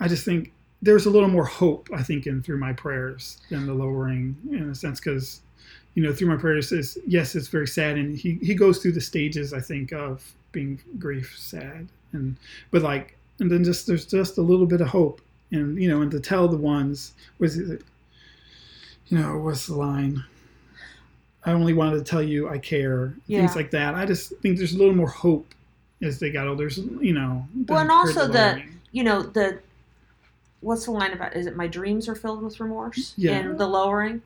i just think there's a little more hope i think in through my prayers than the lowering in a sense because you know through my prayers is yes it's very sad and he, he goes through the stages i think of being grief sad. And but like and then just there's just a little bit of hope. And you know and to tell the ones was it? You know what's the line? I only wanted to tell you i care Yeah. things like that. I just think there's a little more hope as they got older you know Well, and also the you know the what's the line about? Is it my dreams are filled with remorse? Yeah. And the lowering,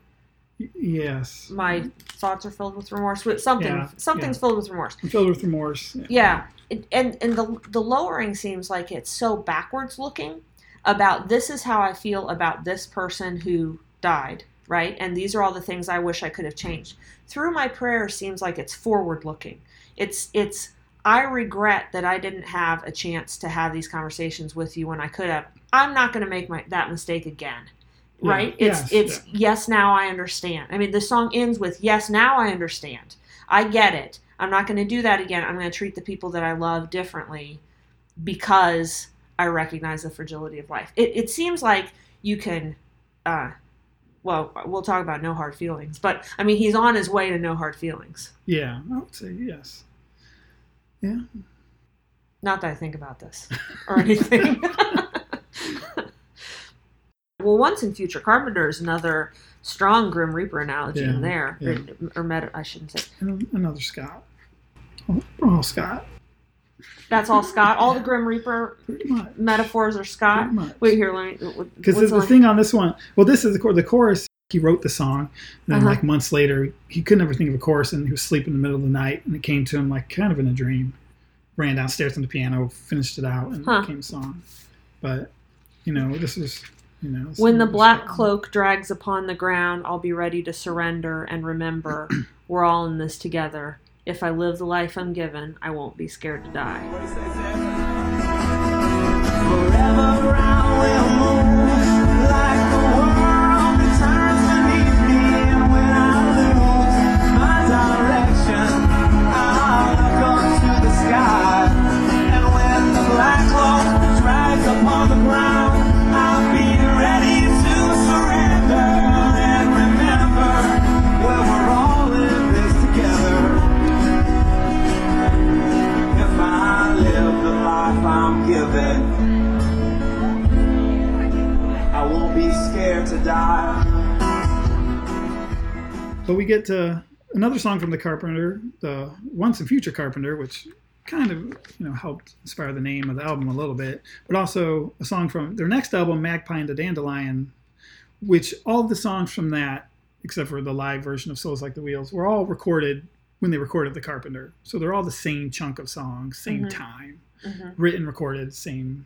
Yes. my thoughts are filled with remorse. With Something, Yeah, something's yeah. filled with remorse. I'm filled with remorse. Yeah. Yeah, it, and and the the lowering seems like it's so backwards looking about this is how I feel about this person who died, right? And these are all the things I wish I could have changed. Through my prayer seems like it's forward looking. It's it's I regret that I didn't have a chance to have these conversations with you when I could have. I'm not going to make my that mistake again. Yeah, Right? It's yes, it's yes now I understand. I mean the song ends with yes now I understand. I get it. I'm not going to do that again. I'm going to treat the people that I love differently because I recognize the fragility of life. It, it seems like you can, uh, well, we'll talk about no hard feelings, but I mean, he's on his way to no hard feelings. Yeah, I would say yes. Yeah. Not that I think about this or anything. (laughs) well, once in future Carpenter is another strong Grim Reaper analogy in there, yeah. or, or meta, I shouldn't say. Another Scott. Oh, oh, Scott. That's all Scott. All the Grim Reaper metaphors are Scott. Wait here, let me. Because the, the thing on this one, well, this is the, the chorus. He wrote the song, and then Uh-huh. like months later, he couldn't ever think of a chorus, and he was sleeping in the middle of the night, and it came to him like kind of in a dream. Ran downstairs on the piano, finished it out, and Huh. it became a song. But you know, this is you know. When the some- black cloak drags upon the ground, I'll be ready to surrender and remember (clears throat) we're all in this together. If I live the life I'm given, I won't be scared to die. Die. So we get to another song from the Carpenter, the Once and Future Carpenter, which kind of you know helped inspire the name of the album a little bit, but also a song from their next album, Magpie and the Dandelion, which all the songs from that, except for the live version of Souls Like the Wheels, were all recorded when they recorded the Carpenter. So they're all the same chunk of songs, same Mhm. time, Mhm. written, recorded, same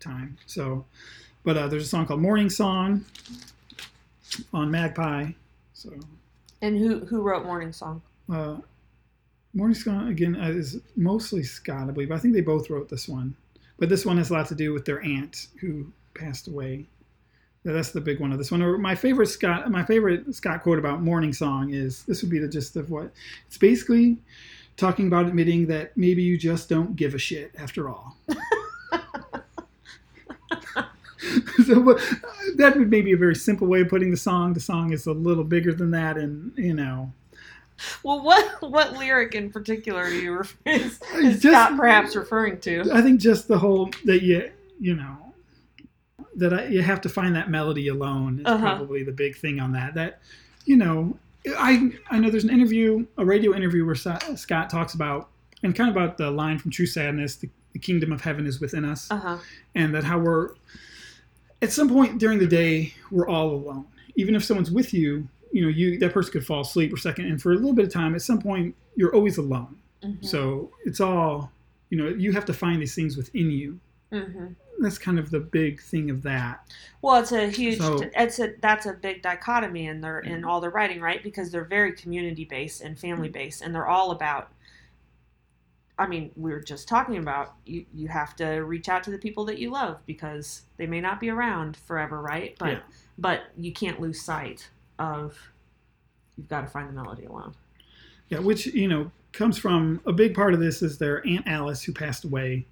time. So, but uh, there's a song called Morning Song on Magpie. So And who who wrote Morning Song? uh, Morning Scott again uh, is mostly Scott, I believe. I think they both wrote this one, but this one has a lot to do with their aunt who passed away. That's the big one of this one. My favorite Scott, my favorite Scott quote about Morning Song is this would be the gist of what it's basically talking about admitting that maybe you just don't give a shit after all. (laughs) (laughs) so but, uh, that would maybe a very simple way of putting the song. The song is a little bigger than that, and you know. Well, what what lyric in particular you is, is Just- Scott perhaps referring to? I think just the whole that you you know that I, you have to find that melody alone is Uh-huh. probably the big thing on that. That you know, I I know there's an interview, a radio interview where Scott talks about and kind of about the line from True Sadness, the, the kingdom of heaven is within us, Uh huh. and that how we're at some point during the day we're all alone. Even if someone's with you, you know, you that person could fall asleep or second, and for a little bit of time, at some point you're always alone. Mm-hmm. So it's all, you know, you have to find these things within you. hmm That's kind of the big thing of that. Well, it's a huge. So- it's a that's a big dichotomy in their in all their writing, right? Because they're very community based and family based, and they're all about. I mean, we were just talking about you. You have to reach out to the people that you love because they may not be around forever, right? But Yeah. but you can't lose sight of. You've got to find the melody alone. Yeah, which, you know, comes from a big part of this is their Aunt Alice who passed away.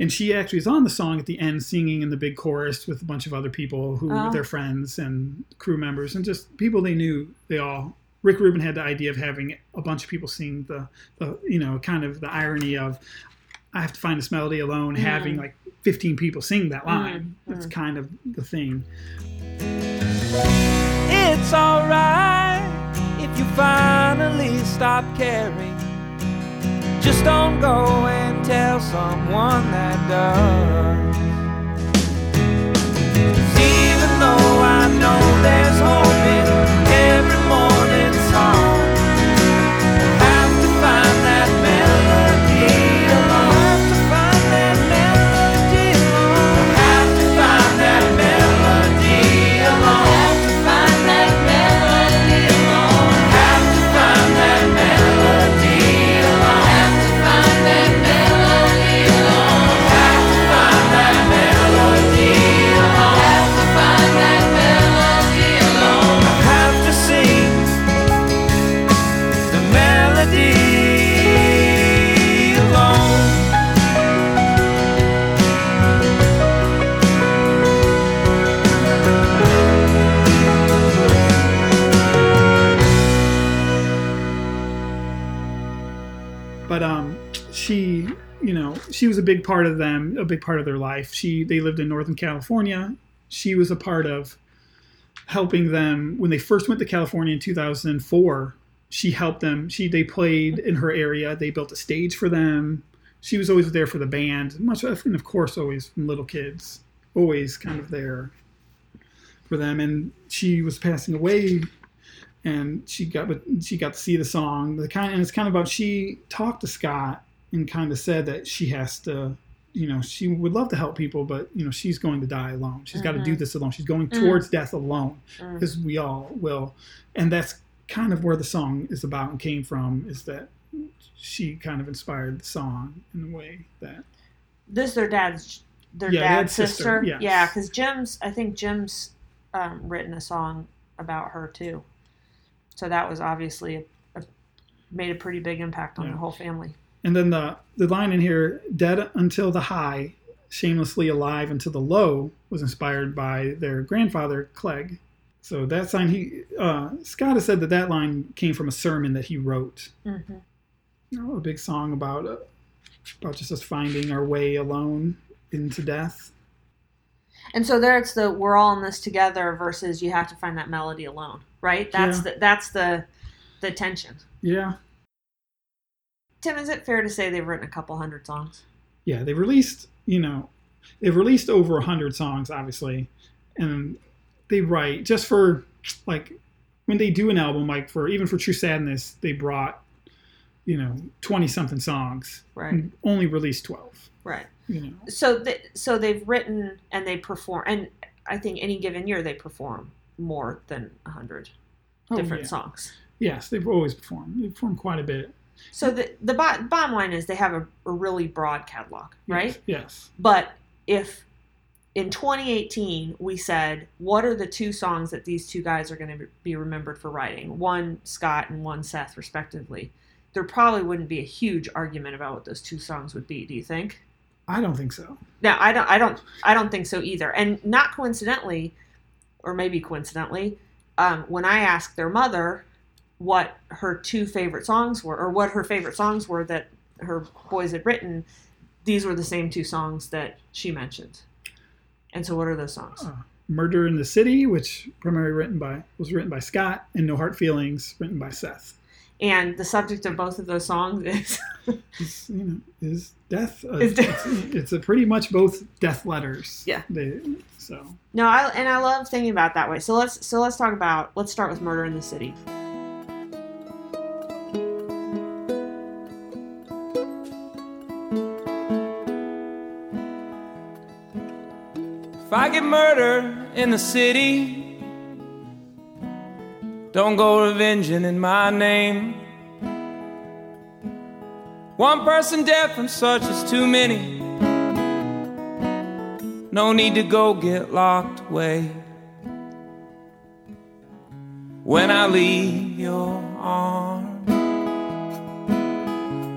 And she actually is on the song at the end singing in the big chorus with a bunch of other people who Oh. were their friends and crew members and just people they knew. They all Rick Rubin had the idea of having a bunch of people sing the, the you know, kind of the irony of I have to find this melody alone, mm-hmm. having like 15 people sing that line. Mm-hmm. That's kind of the thing. It's alright if you finally stop caring. Just don't go and tell someone that does. Even though I know there's hope in Um, she was a big part of them, a big part of their life. She they lived in Northern California. She was a part of helping them when they first went to California in 2004. She helped them. She they played in her area. They built a stage for them. She was always there for the band, much and of course always from little kids, always kind of there for them. And she was passing away and she got she got to see the song. The kind and it's kind of about she talked to Scott and kind of said that she has to, you know, she would love to help people, but you know, she's going to die alone. She's got to do mm-hmm. this alone. She's going mm-hmm. towards death alone, mm. because we all will. And that's kind of where the song is about and came from. Is that she kind of inspired the song in a way that This their dad's their Yeah, dad's dad's sister, sister. yes. Yeah, because Jim's I think Jim's um, written a song about her too. So that was obviously a, a, made a pretty big impact on Yeah. the whole family. And then the the line in here, "Dead until the high, shamelessly alive until the low," was inspired by their grandfather Clegg. So that sign, he uh, Scott has said that that line came from a sermon that he wrote. Mhm. You know, a big song about uh, about just us finding our way alone into death. And so there it's the we're all in this together versus you have to find that melody alone, right? That's Yeah. the that's the the tension. Yeah, Tim, is it fair to say they've written a couple hundred songs? yeah. They released, you know, they've released over a hundred songs, obviously, and they write just for like when they do an album, like for even for True Sadness, they brought you know twenty something songs, Right. and only released twelve. Right. You know, So they, so they've written and they perform and I think any given year they perform more than a hundred Oh, different yeah. songs. Yes, they've always performed. They performed quite a bit. So the the bo- bottom line is they have a, a really broad catalog, right? Yes. But if in 2018 we said, what are the two songs that these two guys are going to be remembered for writing? One Scott and one Seth, respectively. There probably wouldn't be a huge argument about what those two songs would be. Do you think? I don't think so. No, I don't. I don't. I don't think so either. And not coincidentally, or maybe coincidentally, um, when I asked their mother what her two favorite songs were, or what her favorite songs were that her boys had written, these were the same two songs that she mentioned. And so, what are those songs? Uh, Murder in the City, which primarily written by was written by Scott, and No Hard Feelings, written by Seth. And the subject of both of those songs is It's, you know, is death. Uh, (laughs) Is death. It's, it's a pretty much both death letters. Yeah. They, so no. I and I love thinking about it that way. So let's so let's talk about let's start with Murder in the City. If I get murdered in the city, don't go revenging in my name. One person dead from such is too many. No need to go get locked away. When I leave your arms,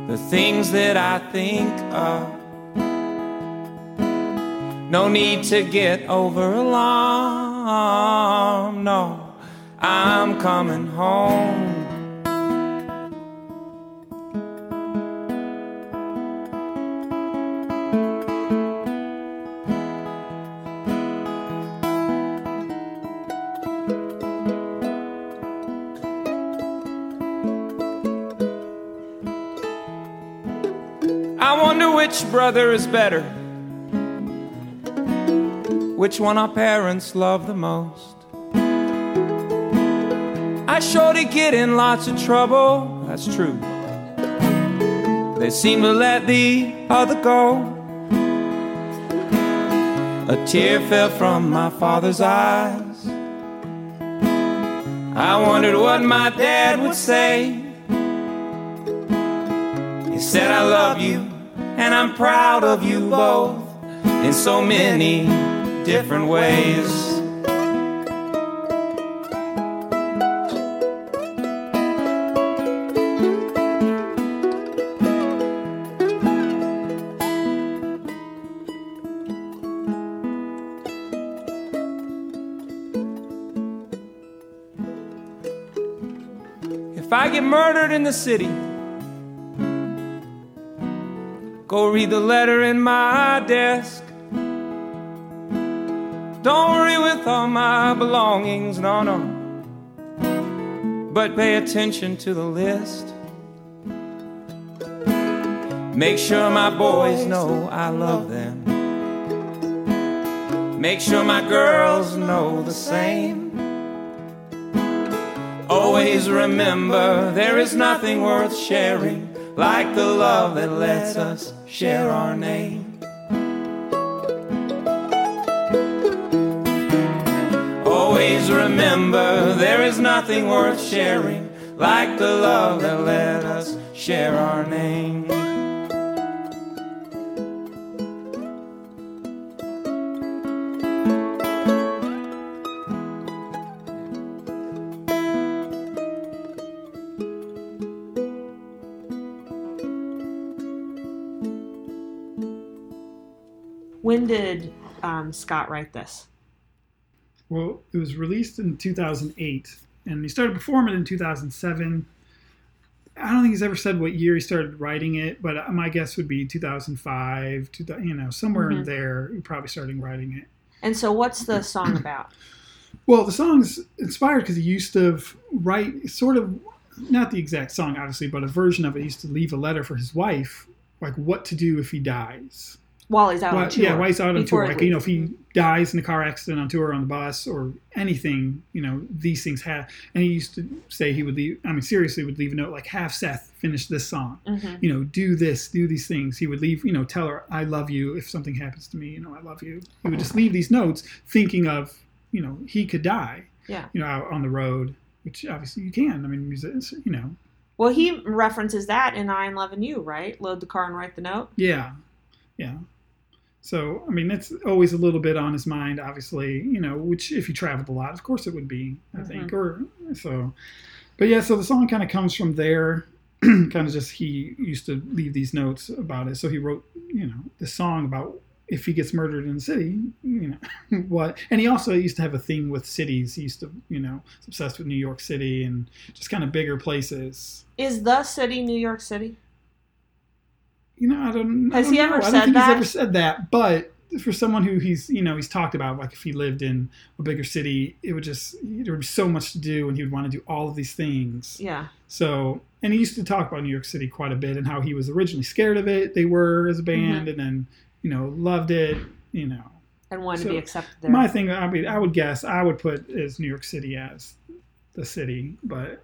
the things that I think of. No need to get over alarm. No, I'm coming home. I wonder which brother is better. Which one our parents love the most? I sure did get in lots of trouble, that's true. They seem to let the other go. A tear fell from my father's eyes. I wondered what my dad would say. He said, I love you, and I'm proud of you both in so many different ways. Murdered in the city, go read the letter in my desk. Don't worry with all my belongings, no, no. But pay attention to the list. Make sure my boys know I love them. Make sure my girls know the same. Always remember there is nothing worth sharing like the love that lets us share our name. Always remember there is nothing worth sharing like the love that let us share our name. When did um, Scott write this? Well, it was released in 2008, and he started performing it in 2007. I don't think he's ever said what year he started writing it, but my guess would be 2005, 2000, you know, somewhere in Mhm. there, he probably started writing it. And so, what's the song about? Well, the song's inspired because he used to write sort of, not the exact song, obviously, but a version of it. He used to leave a letter for his wife, like what to do if he dies. While he's out Well, on tour. yeah, while he's out on tour, like you know, if he dies in a car accident on tour on the bus or anything, you know, these things have. And he used to say he would leave. I mean, seriously, would leave a note like, "Have Seth finish this song." Mhm. You know, do this, do these things. He would leave. You know, tell her, "I love you." If something happens to me, you know, I love you. He would just leave these notes, thinking of, you know, he could die. Yeah. You know, out on the road, which obviously you can. I mean, you know, Well, he references that in I and Love and You, right? Load the car and write the note. Yeah, yeah. So I mean, it's always a little bit on his mind, obviously. You know, which if he traveled a lot, of course it would be. I mm-hmm. think, or so. But yeah, so the song kind of comes from there. (clears throat) kind of just he used to leave these notes about it. So he wrote, you know, this song about if he gets murdered in the city, you know, (laughs) what. And he also used to have a thing with cities. He used to, you know, was obsessed with New York City and just kind of bigger places. Is the city New York City? You know, I don't. I Has don't he know. ever I don't think that? He's ever said that, but for someone who he's, you know, he's talked about, like if he lived in a bigger city, it would just there would be so much to do, and he would want to do all of these things. Yeah. So, and he used to talk about New York City quite a bit and how he was originally scared of it. They were as a mm-hmm. band, and then you know loved it. You know, And wanted to be accepted there. my thing. I mean, I would guess I would put is New York City as the city, but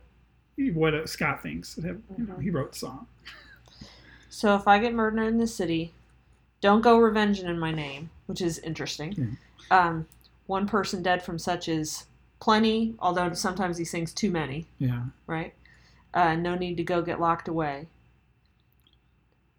what Scott thinks, you know, mm-hmm. he wrote the song. So if I get murdered in the city, don't go revenging in my name, which is interesting. Um, one person dead from such is plenty, although sometimes he sings too many, Yeah. right? Uh, no need to go get locked away.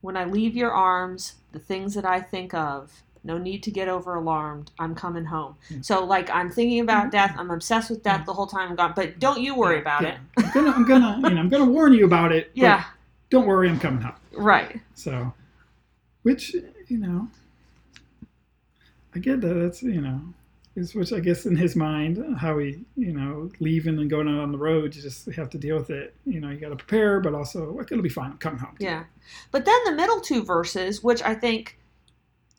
When I leave your arms, the things that I think of, no need to get over alarmed. I'm coming home. So, like, I'm thinking about death. I'm obsessed with death the whole time I'm gone. But don't you worry about Yeah. it. I'm gonna, I'm gonna, you know, I'm gonna warn you about it. Yeah. Don't worry, I'm coming home. Right. So, which you know, I get that. That's you know, is which I guess in his mind, how he you know leaving and going out on the road, you just have to deal with it. You know, you got to prepare, but also like, it'll be fine. I'm coming home. Yeah. But then the middle two verses, which I think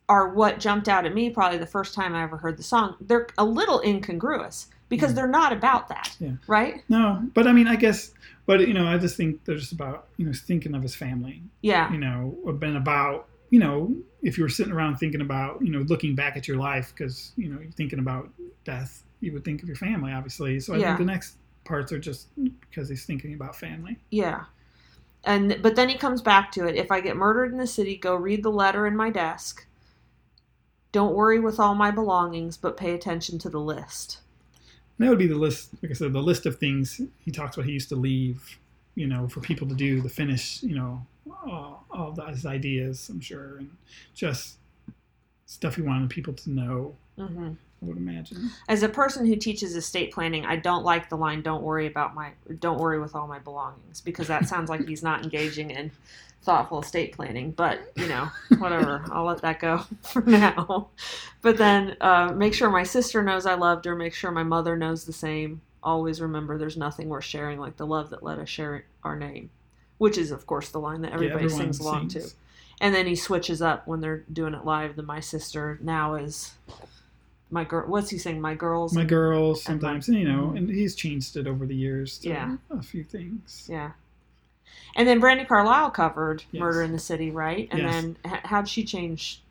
are what jumped out at me probably the first time I ever heard the song, they're a little incongruous because mm. they're not about that. Yeah. Right? No, but I mean, I guess, but you know, I just think they're just about you know thinking of his family. Yeah. You know, been about you know if you were sitting around thinking about you know looking back at your life because you know you're thinking about death, you would think of your family, obviously. So I Yeah. think the next parts are just because he's thinking about family. Yeah. And but then he comes back to it. If I get murdered in the city, go read the letter in my desk. Don't worry with all my belongings, but pay attention to the list. And that would be the list, like I said, the list of things he talks about. He used to leave, you know, for people to do the finish, you know, all, all of his ideas. I'm sure, and just stuff he wanted people to know. hmm I would imagine. As a person who teaches estate planning, I don't like the line "Don't worry about my, don't worry with all my belongings" because that sounds like he's not engaging in thoughtful estate planning. But you know, whatever, I'll let that go (laughs) for now. But then, uh, make sure my sister knows I loved her. Make sure my mother knows the same. Always remember, there's nothing worth sharing like the love that let us share our name, which is, of course, the line that everybody everyone sings along sings. to. And then he switches up when they're doing it live. The my sister now is my girl. What's he saying? My girls. My girls And my- sometimes, you know, and he's changed it over the years. To Yeah. a few things. Yeah. And then Brandi Carlile covered Yes. "Murder in the City," right? And Yes. then how'd she change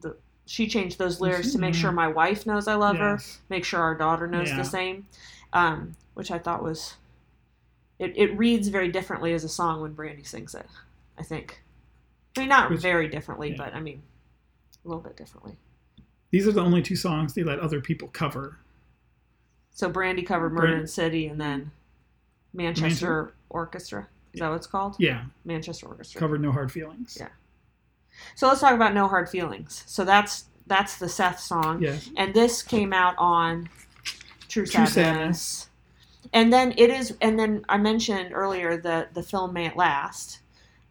the? She changed those lyrics to make sure my wife knows I love her, make sure our daughter knows Yeah. the same, um, which I thought was. It, it reads very differently as a song when Brandi sings it. I think. I mean, not Which- very differently, yeah. but I mean, a little bit differently. These are the only two songs they let other people cover. So Brandi covered "Murder Brand- the City" and then Manchester Orchestra. Is that what it's called? Yeah, Manchester Orchestra. covered No Hard Feelings. Yeah. So let's talk about No Hard Feelings. So that's that's the Seth song. Yes. And this came out on True, Sadness. True Sadness. Sadness. And then it is and then I mentioned earlier the the film May It Last,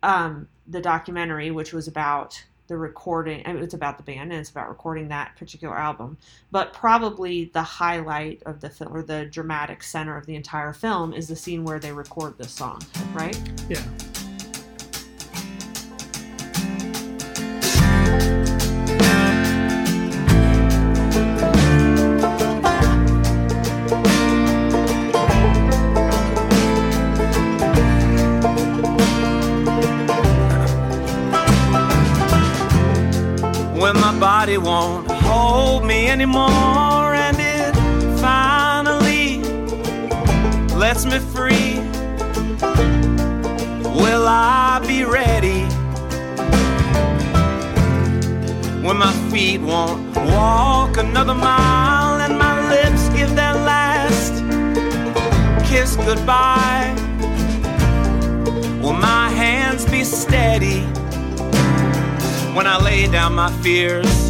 um, the documentary, which was about the recording I mean, it's about the band and it's about recording that particular album. But probably the highlight of the film or the dramatic center of the entire film is the scene where they record this song, right? Yeah. Won't hold me anymore. And it finally lets me free. Will i be ready when my feet won't walk another mile and my lips give their last kiss goodbye? Will my hands be steady when I lay down my fears,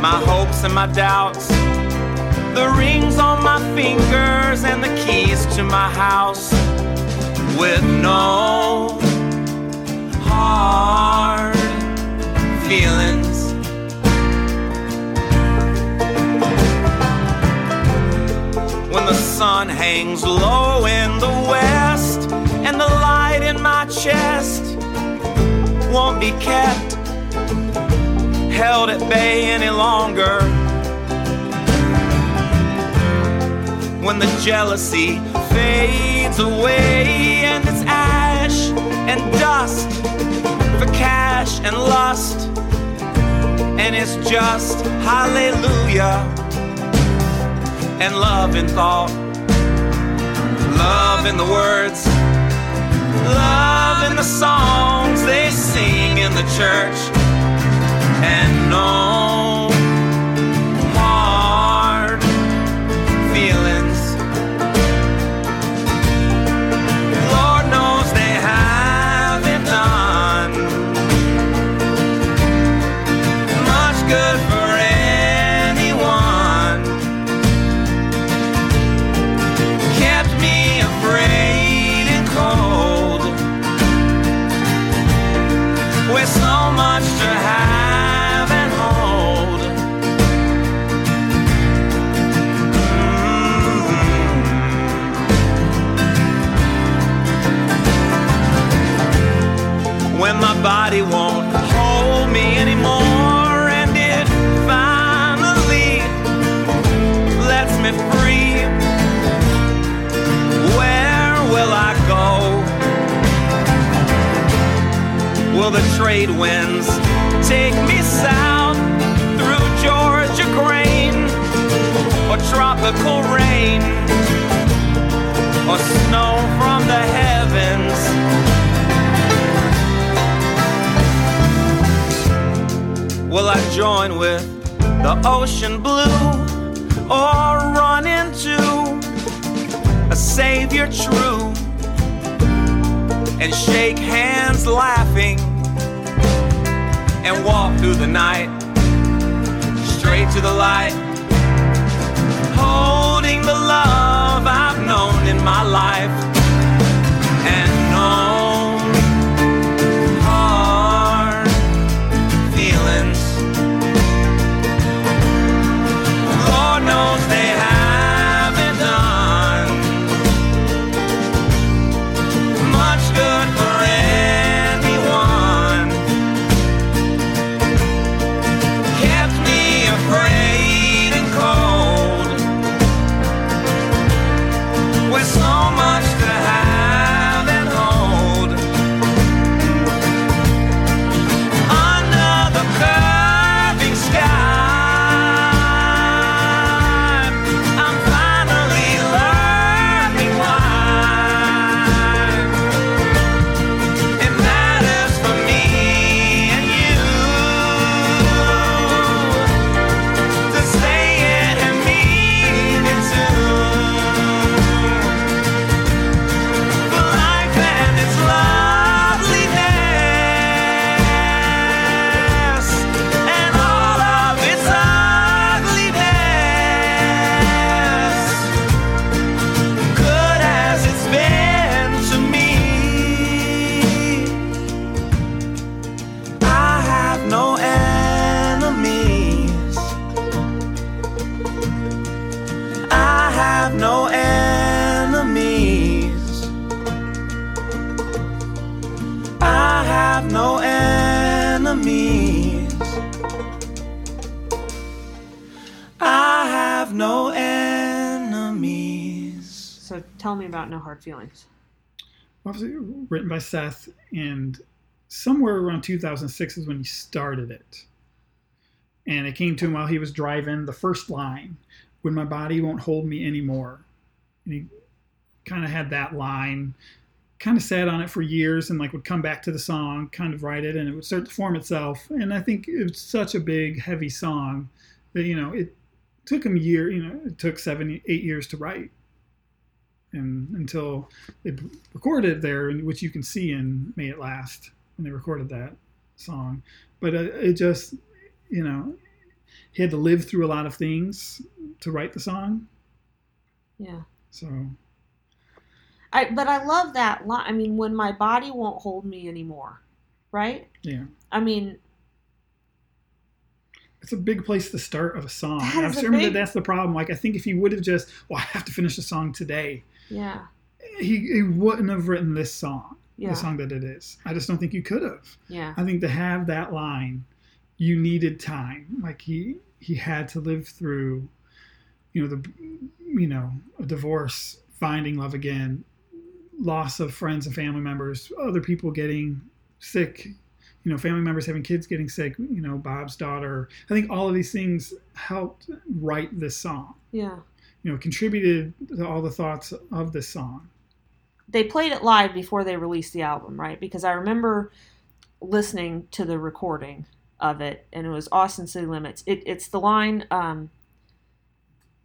my hopes and my doubts, the rings on my fingers and the keys to my house, with no hard feelings. When the sun hangs low in the west and the light in my chest won't be kept held at bay any longer. When the jealousy fades away and it's ash and dust for cash and lust, and it's just hallelujah and love in thought, love in the words, love in the songs they sing in the church and no body won't hold me anymore and it finally lets me free, where will I go? Will the trade winds take me south through Georgia grain or tropical rain or snow from Will I join with the ocean blue or run into a savior true? and shake hands laughing and walk through the night straight to the light holding the love I've known in my life Seth, and somewhere around 2006 is when he started it. And it came to him while he was driving the first line, "When my body won't hold me anymore." And he kind of had that line, kind of sat on it for years, and like would come back to the song, kind of write it, and it would start to form itself. And I think it was such a big, heavy song that you know it took him a year. You know, it took seven, eight years to write and until they recorded there, which you can see in "May It Last" when they recorded that song. But uh, it just, you know, he had to live through a lot of things to write the song. Yeah. So I but I love that line. I mean, when my body won't hold me anymore, right? yeah, I mean, it's a big place to start of a song. I'm sure big- that that's the problem. Like I think if he would have just, well, I have to finish the song today. Yeah, He, he wouldn't have written this song, Yeah. the song that it is. I just don't think you could have. yeah, I think to have that line, you needed time. Like he he had to live through, you know, the you know a divorce, finding love again, loss of friends and family members, other people getting sick, you know, family members having kids getting sick. You know, Bob's daughter. I think all of these things helped write this song. yeah. You know, contributed to all the thoughts of this song. They played it live before they released the album, right? Because I remember listening to the recording of it, and it was Austin City Limits. It, it's the line, um,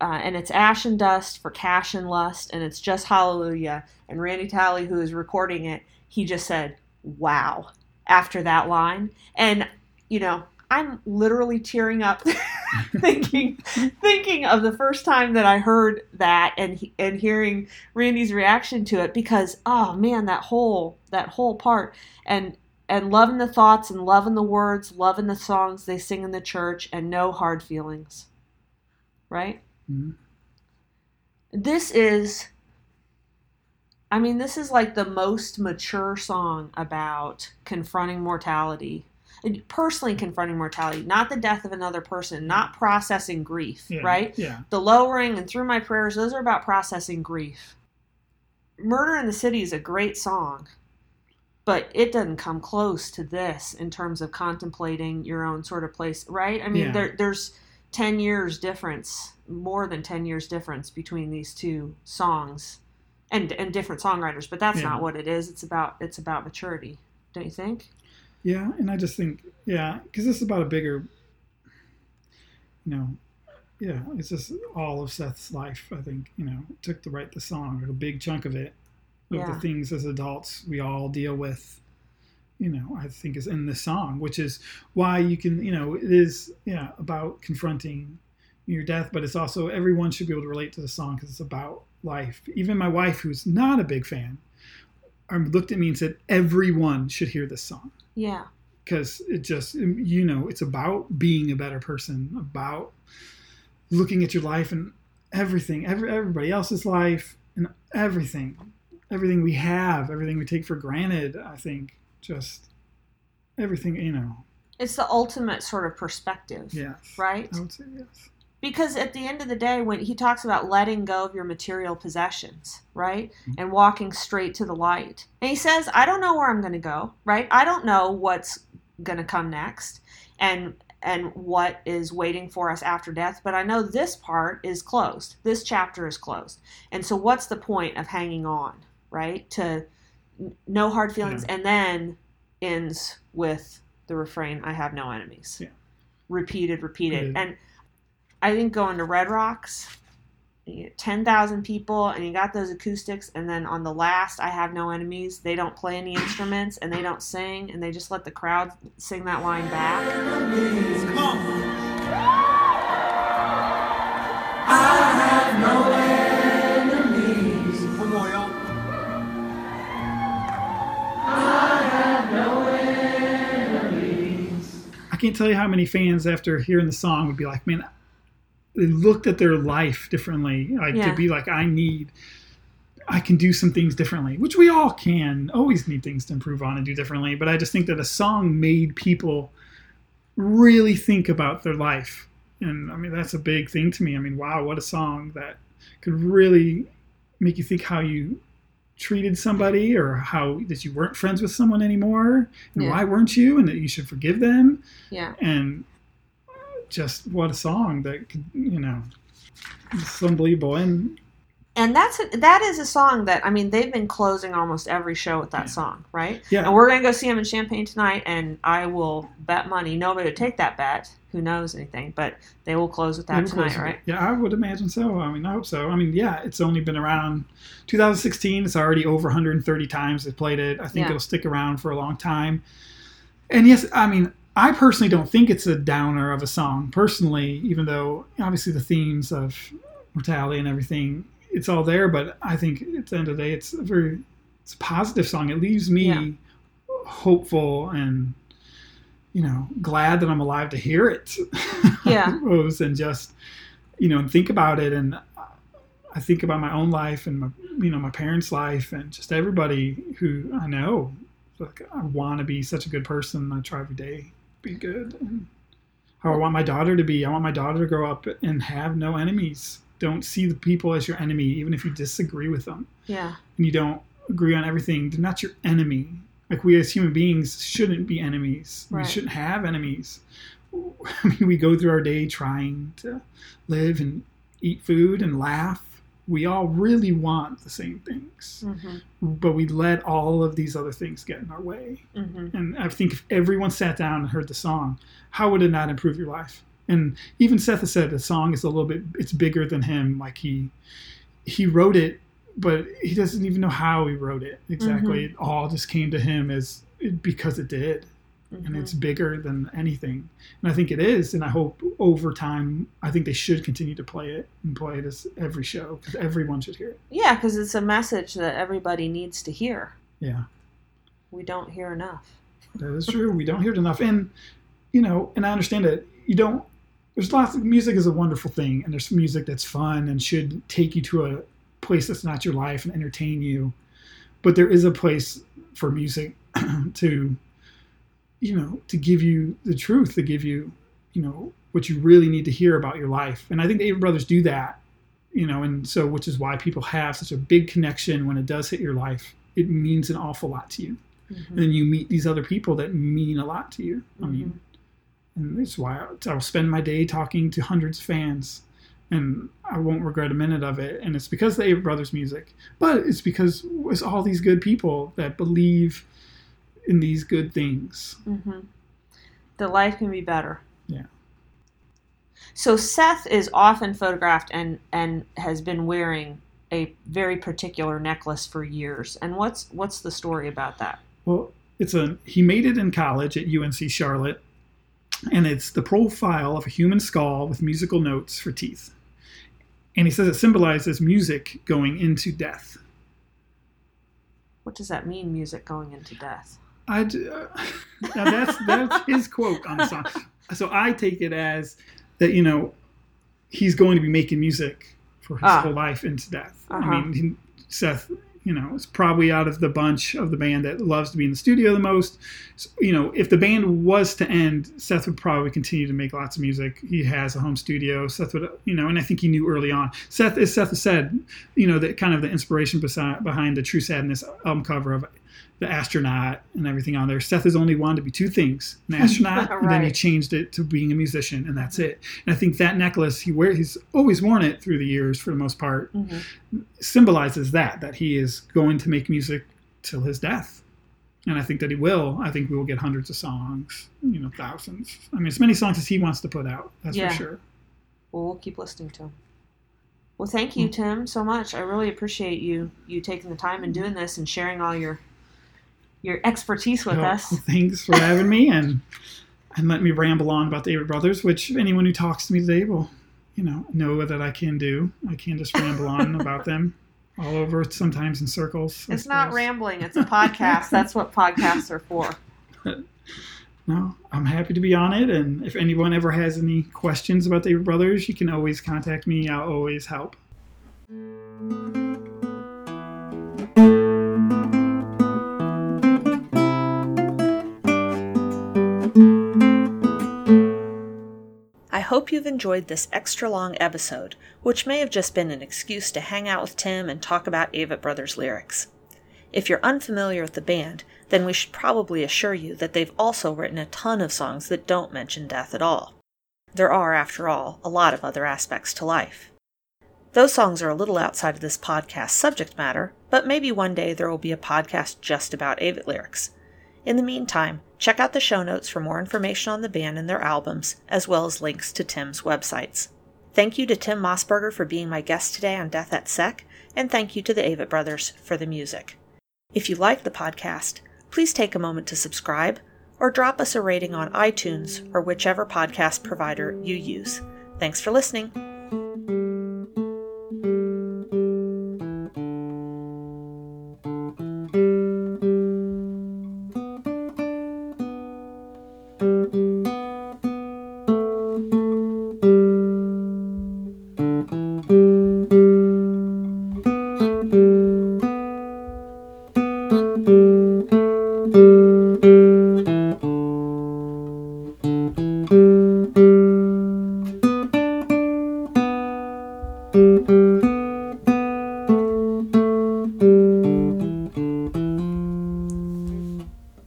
uh, and it's Ash and Dust for Cash and Lust, and it's just Hallelujah. And Randy Talley, who is recording it, he just said, "Wow!" after that line, and you know, I'm literally tearing up, (laughs) thinking, thinking of the first time that I heard that, and and hearing Randy's reaction to it, because oh man, that whole that whole part, and and loving the thoughts and loving the words, loving the songs they sing in the church, and no hard feelings, right? Mhm. This is. I mean, this is like the most mature song about confronting mortality. Personally confronting mortality, not the death of another person, not processing grief, Yeah, right? Yeah. The lowering and through my prayers, those are about processing grief. Murder in the City is a great song, but it doesn't come close to this in terms of contemplating your own sort of place, right? I mean, Yeah. there, there's 10 years difference, more than 10 years difference between these two songs and and different songwriters, but that's Yeah. not what it is. It's about it's about maturity, don't you think? Yeah, and I just think, yeah, because this is about a bigger, you know, yeah, it's just all of Seth's life. I think, you know, it took to write the song, a big chunk of it, of Yeah. the things as adults we all deal with, you know, I think is in this song, which is why you can, you know, it is, yeah, about confronting your death, but it's also everyone should be able to relate to the song because it's about life. Even my wife, who's not a big fan, looked at me and said, everyone should hear this song Yeah. because it just you know it's about being a better person about looking at your life and everything every, everybody else's life and everything everything we have everything we take for granted i think just everything you know It's the ultimate sort of perspective, yes right? i would say yes Because at the end of the day, when he talks about letting go of your material possessions, right? Mm-hmm. And walking straight to the light. And he says, I don't know where I'm going to go, right? I don't know what's going to come next and and what is waiting for us after death, but I know this part is closed. This chapter is closed. And so what's the point of hanging on, right? To no hard feelings Yeah. and then ends with the refrain, I have no enemies. Yeah. Repeated, repeated. Repeated. And I think going to Red Rocks, get 10,000 people, and you got those acoustics, and then on the last, I Have No Enemies, they don't play any instruments, and they don't sing, and they just let the crowd sing that line back. One more, y'all. I have no enemies. I can't tell you how many fans after hearing the song would be like man they looked at their life differently like Yeah. to be like i need i can do some things differently which we all can always need things to improve on and do differently but i just think that a song made people really think about their life. And I mean, that's a big thing to me. I mean, wow, what a song that could really make you think how you treated somebody or how that you weren't friends with someone anymore and Yeah. why weren't you and that you should forgive them Yeah. and just what a song that could you know it's unbelievable and And that's a, that is a song that I mean they've been closing almost every show with that Yeah. song, right? Yeah. And we're gonna go see them in Champaign tonight, and I will bet money nobody would take that bet. Who knows anything? But they will close with that tonight, right? Yeah, I would imagine so. I mean, I hope so. I mean, yeah, it's only been around 2016. It's already over 130 times they've played it. I think Yeah. it'll stick around for a long time. And yes, I mean, I personally don't think it's a downer of a song. Personally, even though obviously the themes of mortality and everything, it's all there. But I think at the end of the day, it's a very it's a positive song. It leaves me Yeah. hopeful and you know glad that I'm alive to hear it. (laughs) Yeah. And just you know and think about it and I think about my own life and my you know my parents' life and just everybody who I know. Like I want to be such a good person. I try every day be good. And how I want my daughter to be. I want my daughter to grow up and have no enemies. Don't see the people as your enemy, even if you disagree with them Yeah. and you don't agree on everything. They're not your enemy. Like we as human beings shouldn't be enemies. Right. We shouldn't have enemies. (laughs) I mean, we go through our day trying to live and eat food and laugh. We all really want the same things, Mm-hmm. but we let all of these other things get in our way. Mm-hmm. And I think if everyone sat down and heard the song, how would it not improve your life? And even Seth has said the song is a little bit it's bigger than him. Like he he wrote it, but he doesn't even know how he wrote it exactly. It all just came to him as because it did. And it's mm-hmm. bigger than anything. And I think it is. And I hope over time, I think they should continue to play it and play it as every show because everyone should hear it. Yeah, because it's a message that everybody needs to hear. Yeah. We don't hear enough. That is true. We don't hear it enough. And, you know, and I understand it. you don't, there's lots of music is a wonderful thing. And there's music that's fun and should take you to a place that's not your life and entertain you. But there is a place for music (clears throat) to, you know, to give you the truth, to give you, you know, what you really need to hear about your life. And I think the Avett Brothers do that, you know, and so, which is why people have such a big connection when it does hit your life. It means an awful lot to you Mm-hmm. and then you meet these other people that mean a lot to you. I mean, and that's why I- I'll spend my day talking to hundreds of fans, and I won't regret a minute of it. And it's because of the Avett Brothers music, but it's because it's all these good people that believe in these good things. Mm-hmm. The life can be better. Yeah. So Seth is often photographed and and has been wearing a very particular necklace for years. And what's what's the story about that? Well, it's a he made it in college at UNC Charlotte, and it's the profile of a human skull with musical notes for teeth. And he says it symbolizes music going into death. What does that mean? Music going into death. I d- uh, (laughs) now that's that's his quote on the song. So I take it as that you know he's going to be making music for his Ah. whole life into death. Uh-huh. I mean, he, Seth, you know, is probably out of the bunch of the band that loves to be in the studio the most. So, you know, if the band was to end, Seth would probably continue to make lots of music. He has a home studio. Seth would, you know, and I think he knew early on. Seth, as Seth has said, you know, that kind of the inspiration beside, behind the True Sadness album cover of the astronaut and everything on there. Seth has only wanted to be two things: an (laughs) astronaut, and then he changed it to being a musician, and that's it. And I think that necklace he wear he's always worn it through the years for the most part mm-hmm. symbolizes that that he is going to make music till his death. And I think that he will. I think we will get hundreds of songs, you know, thousands. I mean, as many songs as he wants to put out. That's Yeah. for sure. Well, we'll keep listening to him. Well, thank you, mm. Tim, so much. I really appreciate you you taking the time and doing this and sharing all your your expertise with us. (laughs) Thanks for having me and and let me ramble on about the Avett Brothers, which anyone who talks to me today will, you know, know that I can do. I can just ramble on (laughs) about them all over, sometimes in circles. I It's not rambling. It's a podcast. (laughs) That's what podcasts are for. No, I'm happy to be on it. And if anyone ever has any questions about the Avett Brothers, you can always contact me. I'll always help. Hope you've enjoyed this extra long episode, which may have just been an excuse to hang out with Tim and talk about Avett Brothers lyrics. If you're unfamiliar with the band, then we should probably assure you that they've also written a ton of songs that don't mention death at all. There are, after all, a lot of other aspects to life. Those songs are a little outside of this podcast's subject matter, but maybe one day there will be a podcast just about Avett lyrics. In the meantime, check out the show notes for more information on the band and their albums, as well as links to Tim's websites. Thank you to Tim Mossberger for being my guest today on Death, et seq., and thank you to the Avett Brothers for the music. If you like the podcast, please take a moment to subscribe or drop us a rating on iTunes or whichever podcast provider you use. Thanks for listening.